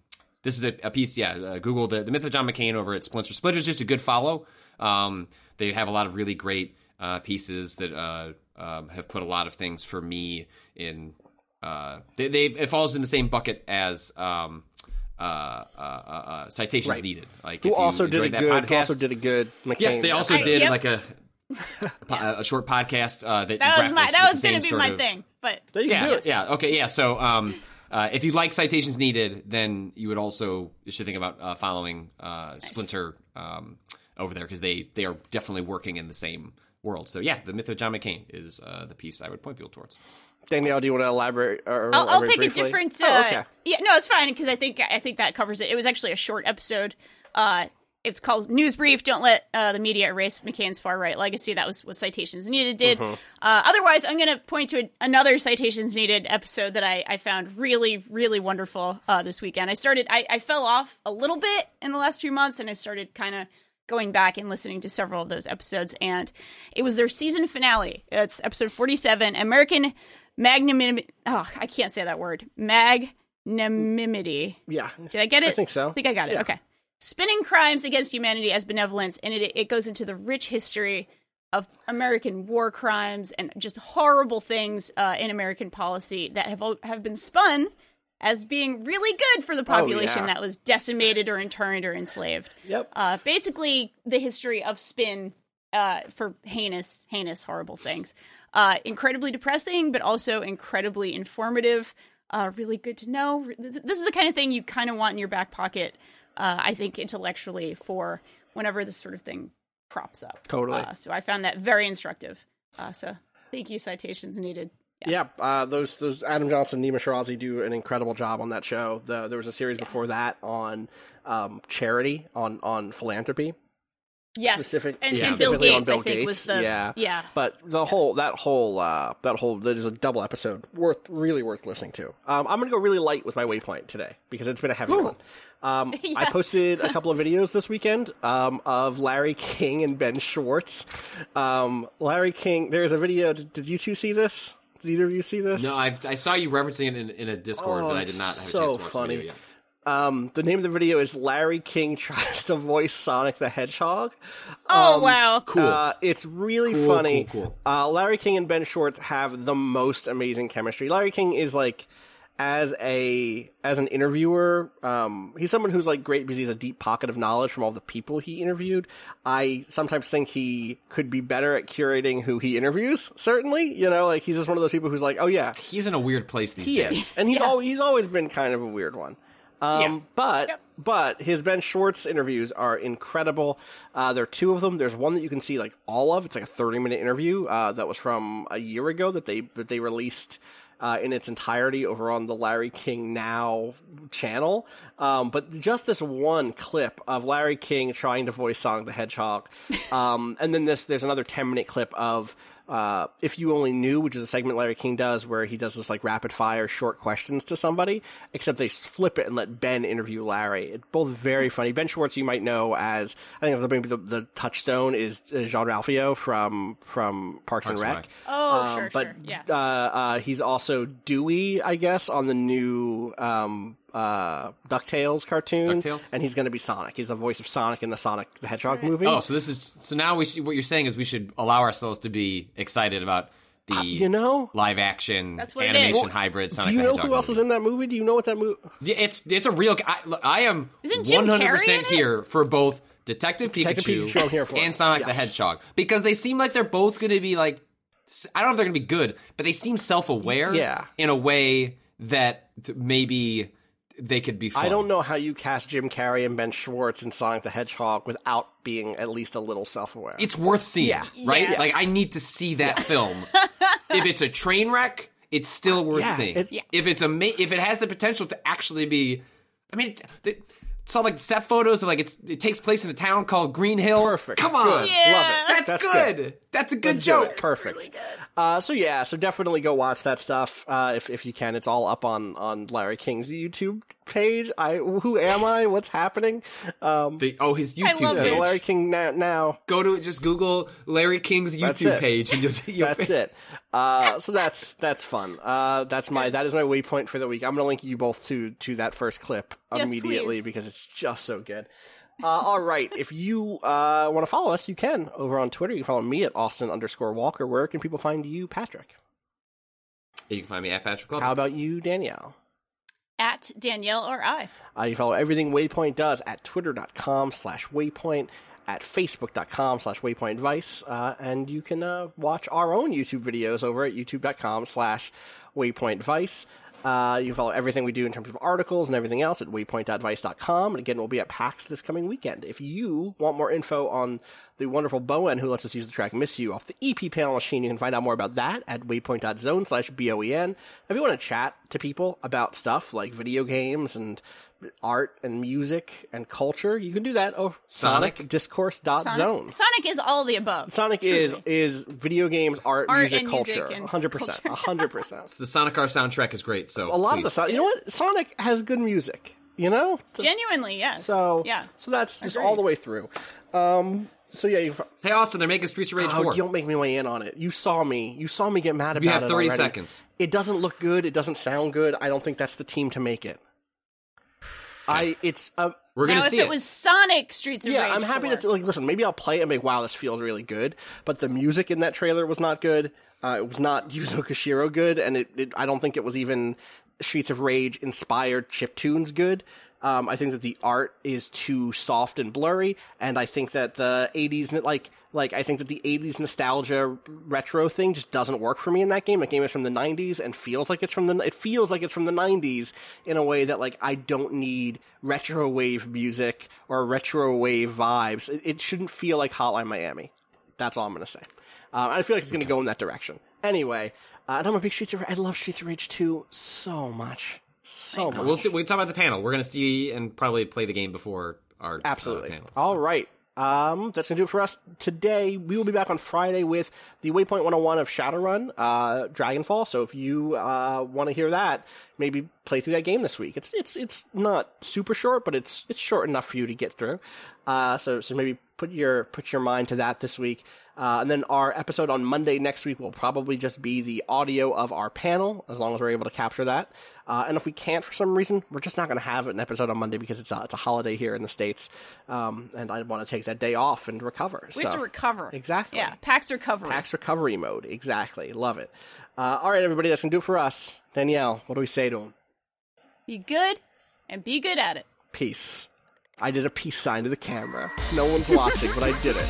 C: this is a, a piece, yeah. Uh, Google the, the myth of John McCain over at Splinter. Splinter's just a good follow. Um, they have a lot of really great uh, pieces that uh, um, have put a lot of things for me in. Uh, they, they it falls in the same bucket as um, uh, uh, uh, uh, citations
A: Right.
C: needed. Like
A: Who
C: if you
A: also did a
C: that
A: good? Who
C: podcast,
A: also did a good. McCain
C: Yes, they also
B: I-
C: did
B: yep.
C: like a <laughs> po- a short podcast uh, that
B: that was my that was going to be my
C: of-
B: thing, but
A: There you
C: yeah,
A: do it.
C: yeah, okay, yeah. So, um, uh, if you like citations needed, then you would also you should think about uh, following uh, Splinter um, over there because they they are definitely working in the same world. So yeah, the myth of John McCain is uh, the piece I would point people towards.
A: Danielle, do you want to elaborate? Or
B: I'll, I'll pick
A: briefly?
B: a different. Uh,
A: Oh, okay.
B: Yeah, no, it's fine because I think I think that covers it. It was actually a short episode. Uh, it's called News Brief. Don't let uh, the media erase McCain's far right legacy. That was what Citations Needed did.
A: Mm-hmm.
B: Uh, otherwise, I'm going to point to a, another Citations Needed episode that I, I found really, really wonderful uh, this weekend. I started. I, I fell off a little bit in the last few months, and I started kind of going back and listening to several of those episodes and it was their season finale it's episode 47 american magnanimity oh i can't say that word magnanimity
A: Yeah.
B: did i get it
A: I think so.
B: i think i got it
A: Yeah.
B: okay spinning crimes against humanity as benevolence and it, it goes into the rich history of american war crimes and just horrible things uh, in american policy that have have been spun as being really good for the population
A: Oh, yeah.
B: that was decimated or interned or enslaved
A: Yep.
B: uh, basically the history of spin uh, for heinous, heinous, horrible things. Uh, incredibly depressing, but also incredibly informative. Uh, really good to know. This is the kind of thing you kind of want in your back pocket. Uh, I think intellectually for whenever this sort of thing crops up.
A: Totally.
B: Uh, so I found that very instructive. Uh, so thank you. Citations needed.
A: Yeah, uh, those those Adam Johnson, and Nima Shirazi do an incredible job on that show. The, there was a series before that on um, charity, on on philanthropy,
B: Yes,
A: specific,
B: and,
A: yeah.
B: and Bill Gates,
A: on Bill
B: I think,
A: Gates.
B: was the
A: yeah,
B: yeah.
A: But the whole that whole uh, that whole there's a double episode worth really worth listening to. Um, I'm gonna go really light with my waypoint today because it's been a heavy one. Um, <laughs> I posted a <laughs> couple of videos this weekend um, of Larry King and Ben Schwartz. Um, Larry King, there's a video. Did, did you two see this? Did either of you see this?
C: No, I've, I saw you referencing it in, in a Discord,
A: Oh,
C: but I did not have a chance to watch
A: funny.
C: the video yet.
A: Um, the name of the video is Larry King <laughs> tries to voice Sonic the Hedgehog.
B: oh wow,
C: Cool.
A: Uh, it's really
C: Cool,
A: funny.
C: cool, cool.
A: Uh, Larry King and Ben Schwartz have the most amazing chemistry. Larry King is like, as a as an interviewer, um, he's someone who's like great because he has a deep pocket of knowledge from all the people he interviewed. I sometimes think he could be better at curating who he interviews. Certainly, you know, like he's just one of those people who's like, oh yeah,
C: He's in a weird place these
A: he
C: days.
A: is, and he's always he's always been kind of a weird one. Um,
B: Yeah.
A: But
B: Yep.
A: but his Ben Schwartz interviews are incredible. Uh, there are two of them. There's one that you can see like all of. It's like a 30 minute interview uh, that was from a year ago that they that they released. Uh, in its entirety over on the Larry King Now channel. Um, but just this one clip of Larry King trying to voice Sonic the Hedgehog. <laughs> Um, and then this, there's another 10 minute clip of uh, If You Only Knew, which is a segment Larry King does where he does this like rapid fire short questions to somebody, except they flip it and let Ben interview Larry. It's both very funny. Ben Schwartz, you might know as, I think maybe the, the touchstone is uh, Jean Ralphio from, from Parks, and
C: Parks and
A: Rec.
C: Rec.
B: Oh,
A: Um,
B: sure,
A: but
B: sure. Yeah.
A: uh, uh, he's also Dewey, I guess, on the new um, uh, Ducktales cartoon,
C: DuckTales?
A: and he's going to be Sonic. He's the voice of Sonic in the Sonic the Hedgehog movie.
C: Oh, so this is so now we should, what you're saying is we should allow ourselves to be excited about the
A: Uh, you know,
C: live action
B: That's what it
C: animation
B: is.
C: hybrid Sonic
A: do you
C: the
A: know
C: Hedgehog
A: who else
C: movie.
A: is in that movie? Do you know what that movie?
C: It's it's a real. I, I am
B: Isn't Jim
C: 100
B: Carrey in
C: percent
B: it?
C: here for both Detective Pikachu,
A: Detective Pikachu, I'm here for
C: and
A: it.
C: Sonic the Hedgehog because they seem like they're both going to be like. I don't know if they're going to be good, but they seem self-aware.
A: Yeah.
C: in a way that maybe they could be. Fun.
A: I don't know how you cast Jim Carrey and Ben Schwartz in Sonic the Hedgehog without being at least a little self-aware.
C: It's worth seeing,
A: Yeah.
C: right?
B: Yeah.
C: Like I need to see that film. <laughs> if it's a train wreck, it's still worth
A: Yeah,
C: seeing.
A: it- Yeah.
C: If it's a ma- if it has the potential to actually be, I mean, it, it, saw like set photos of like it's it takes place in a town called Green Hills.
A: Perfect.
C: Come on,
B: Yeah.
A: Love it.
C: that's,
A: That's
C: good.
A: good.
C: That's a good
A: Let's do
C: joke.
A: it. Perfect. Uh, so yeah, so definitely go watch that stuff uh, if if you can. It's all up on on Larry King's YouTube page. I who am I? What's happening? Um,
C: The- oh, his
B: I
C: YouTube
B: love
A: yeah,
C: page.
A: the Larry King now. now
C: Go to just Google Larry King's YouTube page and you'll see. You'll
A: that's it. Uh, so that's that's fun. Uh, that's my that is my waypoint for the week. I'm gonna link you both to to that first clip
B: Yes,
A: immediately
B: please.
A: because it's just so good. Uh, all right, if you uh, want to follow us, you can over on Twitter. You can follow me at Austin underscore Walker. Where can people find you, Patrick?
C: You can find me at Patrick Klepek.
A: How about you, Danielle?
B: At Danielle or I.
A: Uh, you follow everything Waypoint does at twitter.com slash waypoint, at facebook.com slash waypoint vice, uh, and you can uh, watch our own YouTube videos over at youtube.com slash waypoint vice. Uh, you can follow everything we do in terms of articles and everything else at waypoint.vice.com. And again, we'll be at PAX this coming weekend. If you want more info on the wonderful Boen who lets us use the track Miss You off the EP panel machine, you can find out more about that at waypoint.zone slash B-O-E-N. If you want to chat to people about stuff like video games and art and music and culture, you can do that over
E: Sonic?
A: sonicdiscourse.zone.
B: Sonic, zone. Sonic is all the above.
A: Sonic is is video games, art,
B: Art
A: music,
B: and music
A: culture.
B: and
A: hundred percent,
B: culture.
A: hundred percent. <laughs>
E: The Sonic R soundtrack is great. So
A: A lot of the. Sonic. You know what? Sonic has good music. You know.
B: Genuinely, yes.
A: So
B: yeah.
A: So that's just
B: Agreed.
A: all the way through. Um. So yeah. You,
E: Hey Austin, they're making Streets of Rage
A: oh,
E: four.
A: you don't make me weigh in on it. You saw me. You saw me get mad about
E: You have
A: it
E: 30
A: already.
E: seconds.
A: It doesn't look good. It doesn't sound good. I don't think that's the team to make it. I. It's. Uh,
E: We're
B: Now,
E: gonna
B: if
E: see
B: it was Sonic Streets of
A: yeah,
B: Rage,
A: I'm happy
B: 4,
A: to like listen. Maybe I'll play it and make wow, this feels really good. But the music in that trailer was not good. Uh, it was not <laughs> Yuzo Koshiro good, and it, it I don't think it was even Streets of Rage inspired chip tunes good. Um, I think that the art is too soft and blurry, and I think that the '80s like like I think that the '80s nostalgia retro thing just doesn't work for me in that game. That game is from the '90s and feels like it's from the it feels like it's from the '90s in a way that like I don't need retro wave music or retro wave vibes. It, it shouldn't feel like Hotline Miami. That's all I'm gonna say. Uh, I feel like it's gonna go in that direction. Anyway, uh, and I'm a big Streets of Rage. I love Streets of Rage 2 so much, so much.
E: We'll see. We talk about the panel. We're gonna see and probably play the game before our uh,
A: Absolutely.
E: panel.
A: All right. Um, that's going to do it for us today. We will be back on Friday with the Waypoint 101 of Shadowrun, uh, Dragonfall. So if you uh, want to hear that, maybe play through that game this week. It's it's it's not super short, but it's it's short enough for you to get through. Uh, so so maybe put your put your mind to that this week. Uh, and then our episode on Monday next week will probably just be the audio of our panel, as long as we're able to capture that. Uh, and if we can't for some reason, we're just not going to have an episode on Monday because it's a, it's a holiday here in the States. Um, and I want to take that day off and recover.
B: We have to recover.
A: Exactly.
B: Yeah, PAX recovery.
A: PAX recovery mode. Exactly. Love it. Uh, all right, everybody, that's going to do it for us. Danielle, what do we say to him?
B: Be good and be good at it.
A: Peace. I did a peace sign to the camera. No one's watching, but I did it.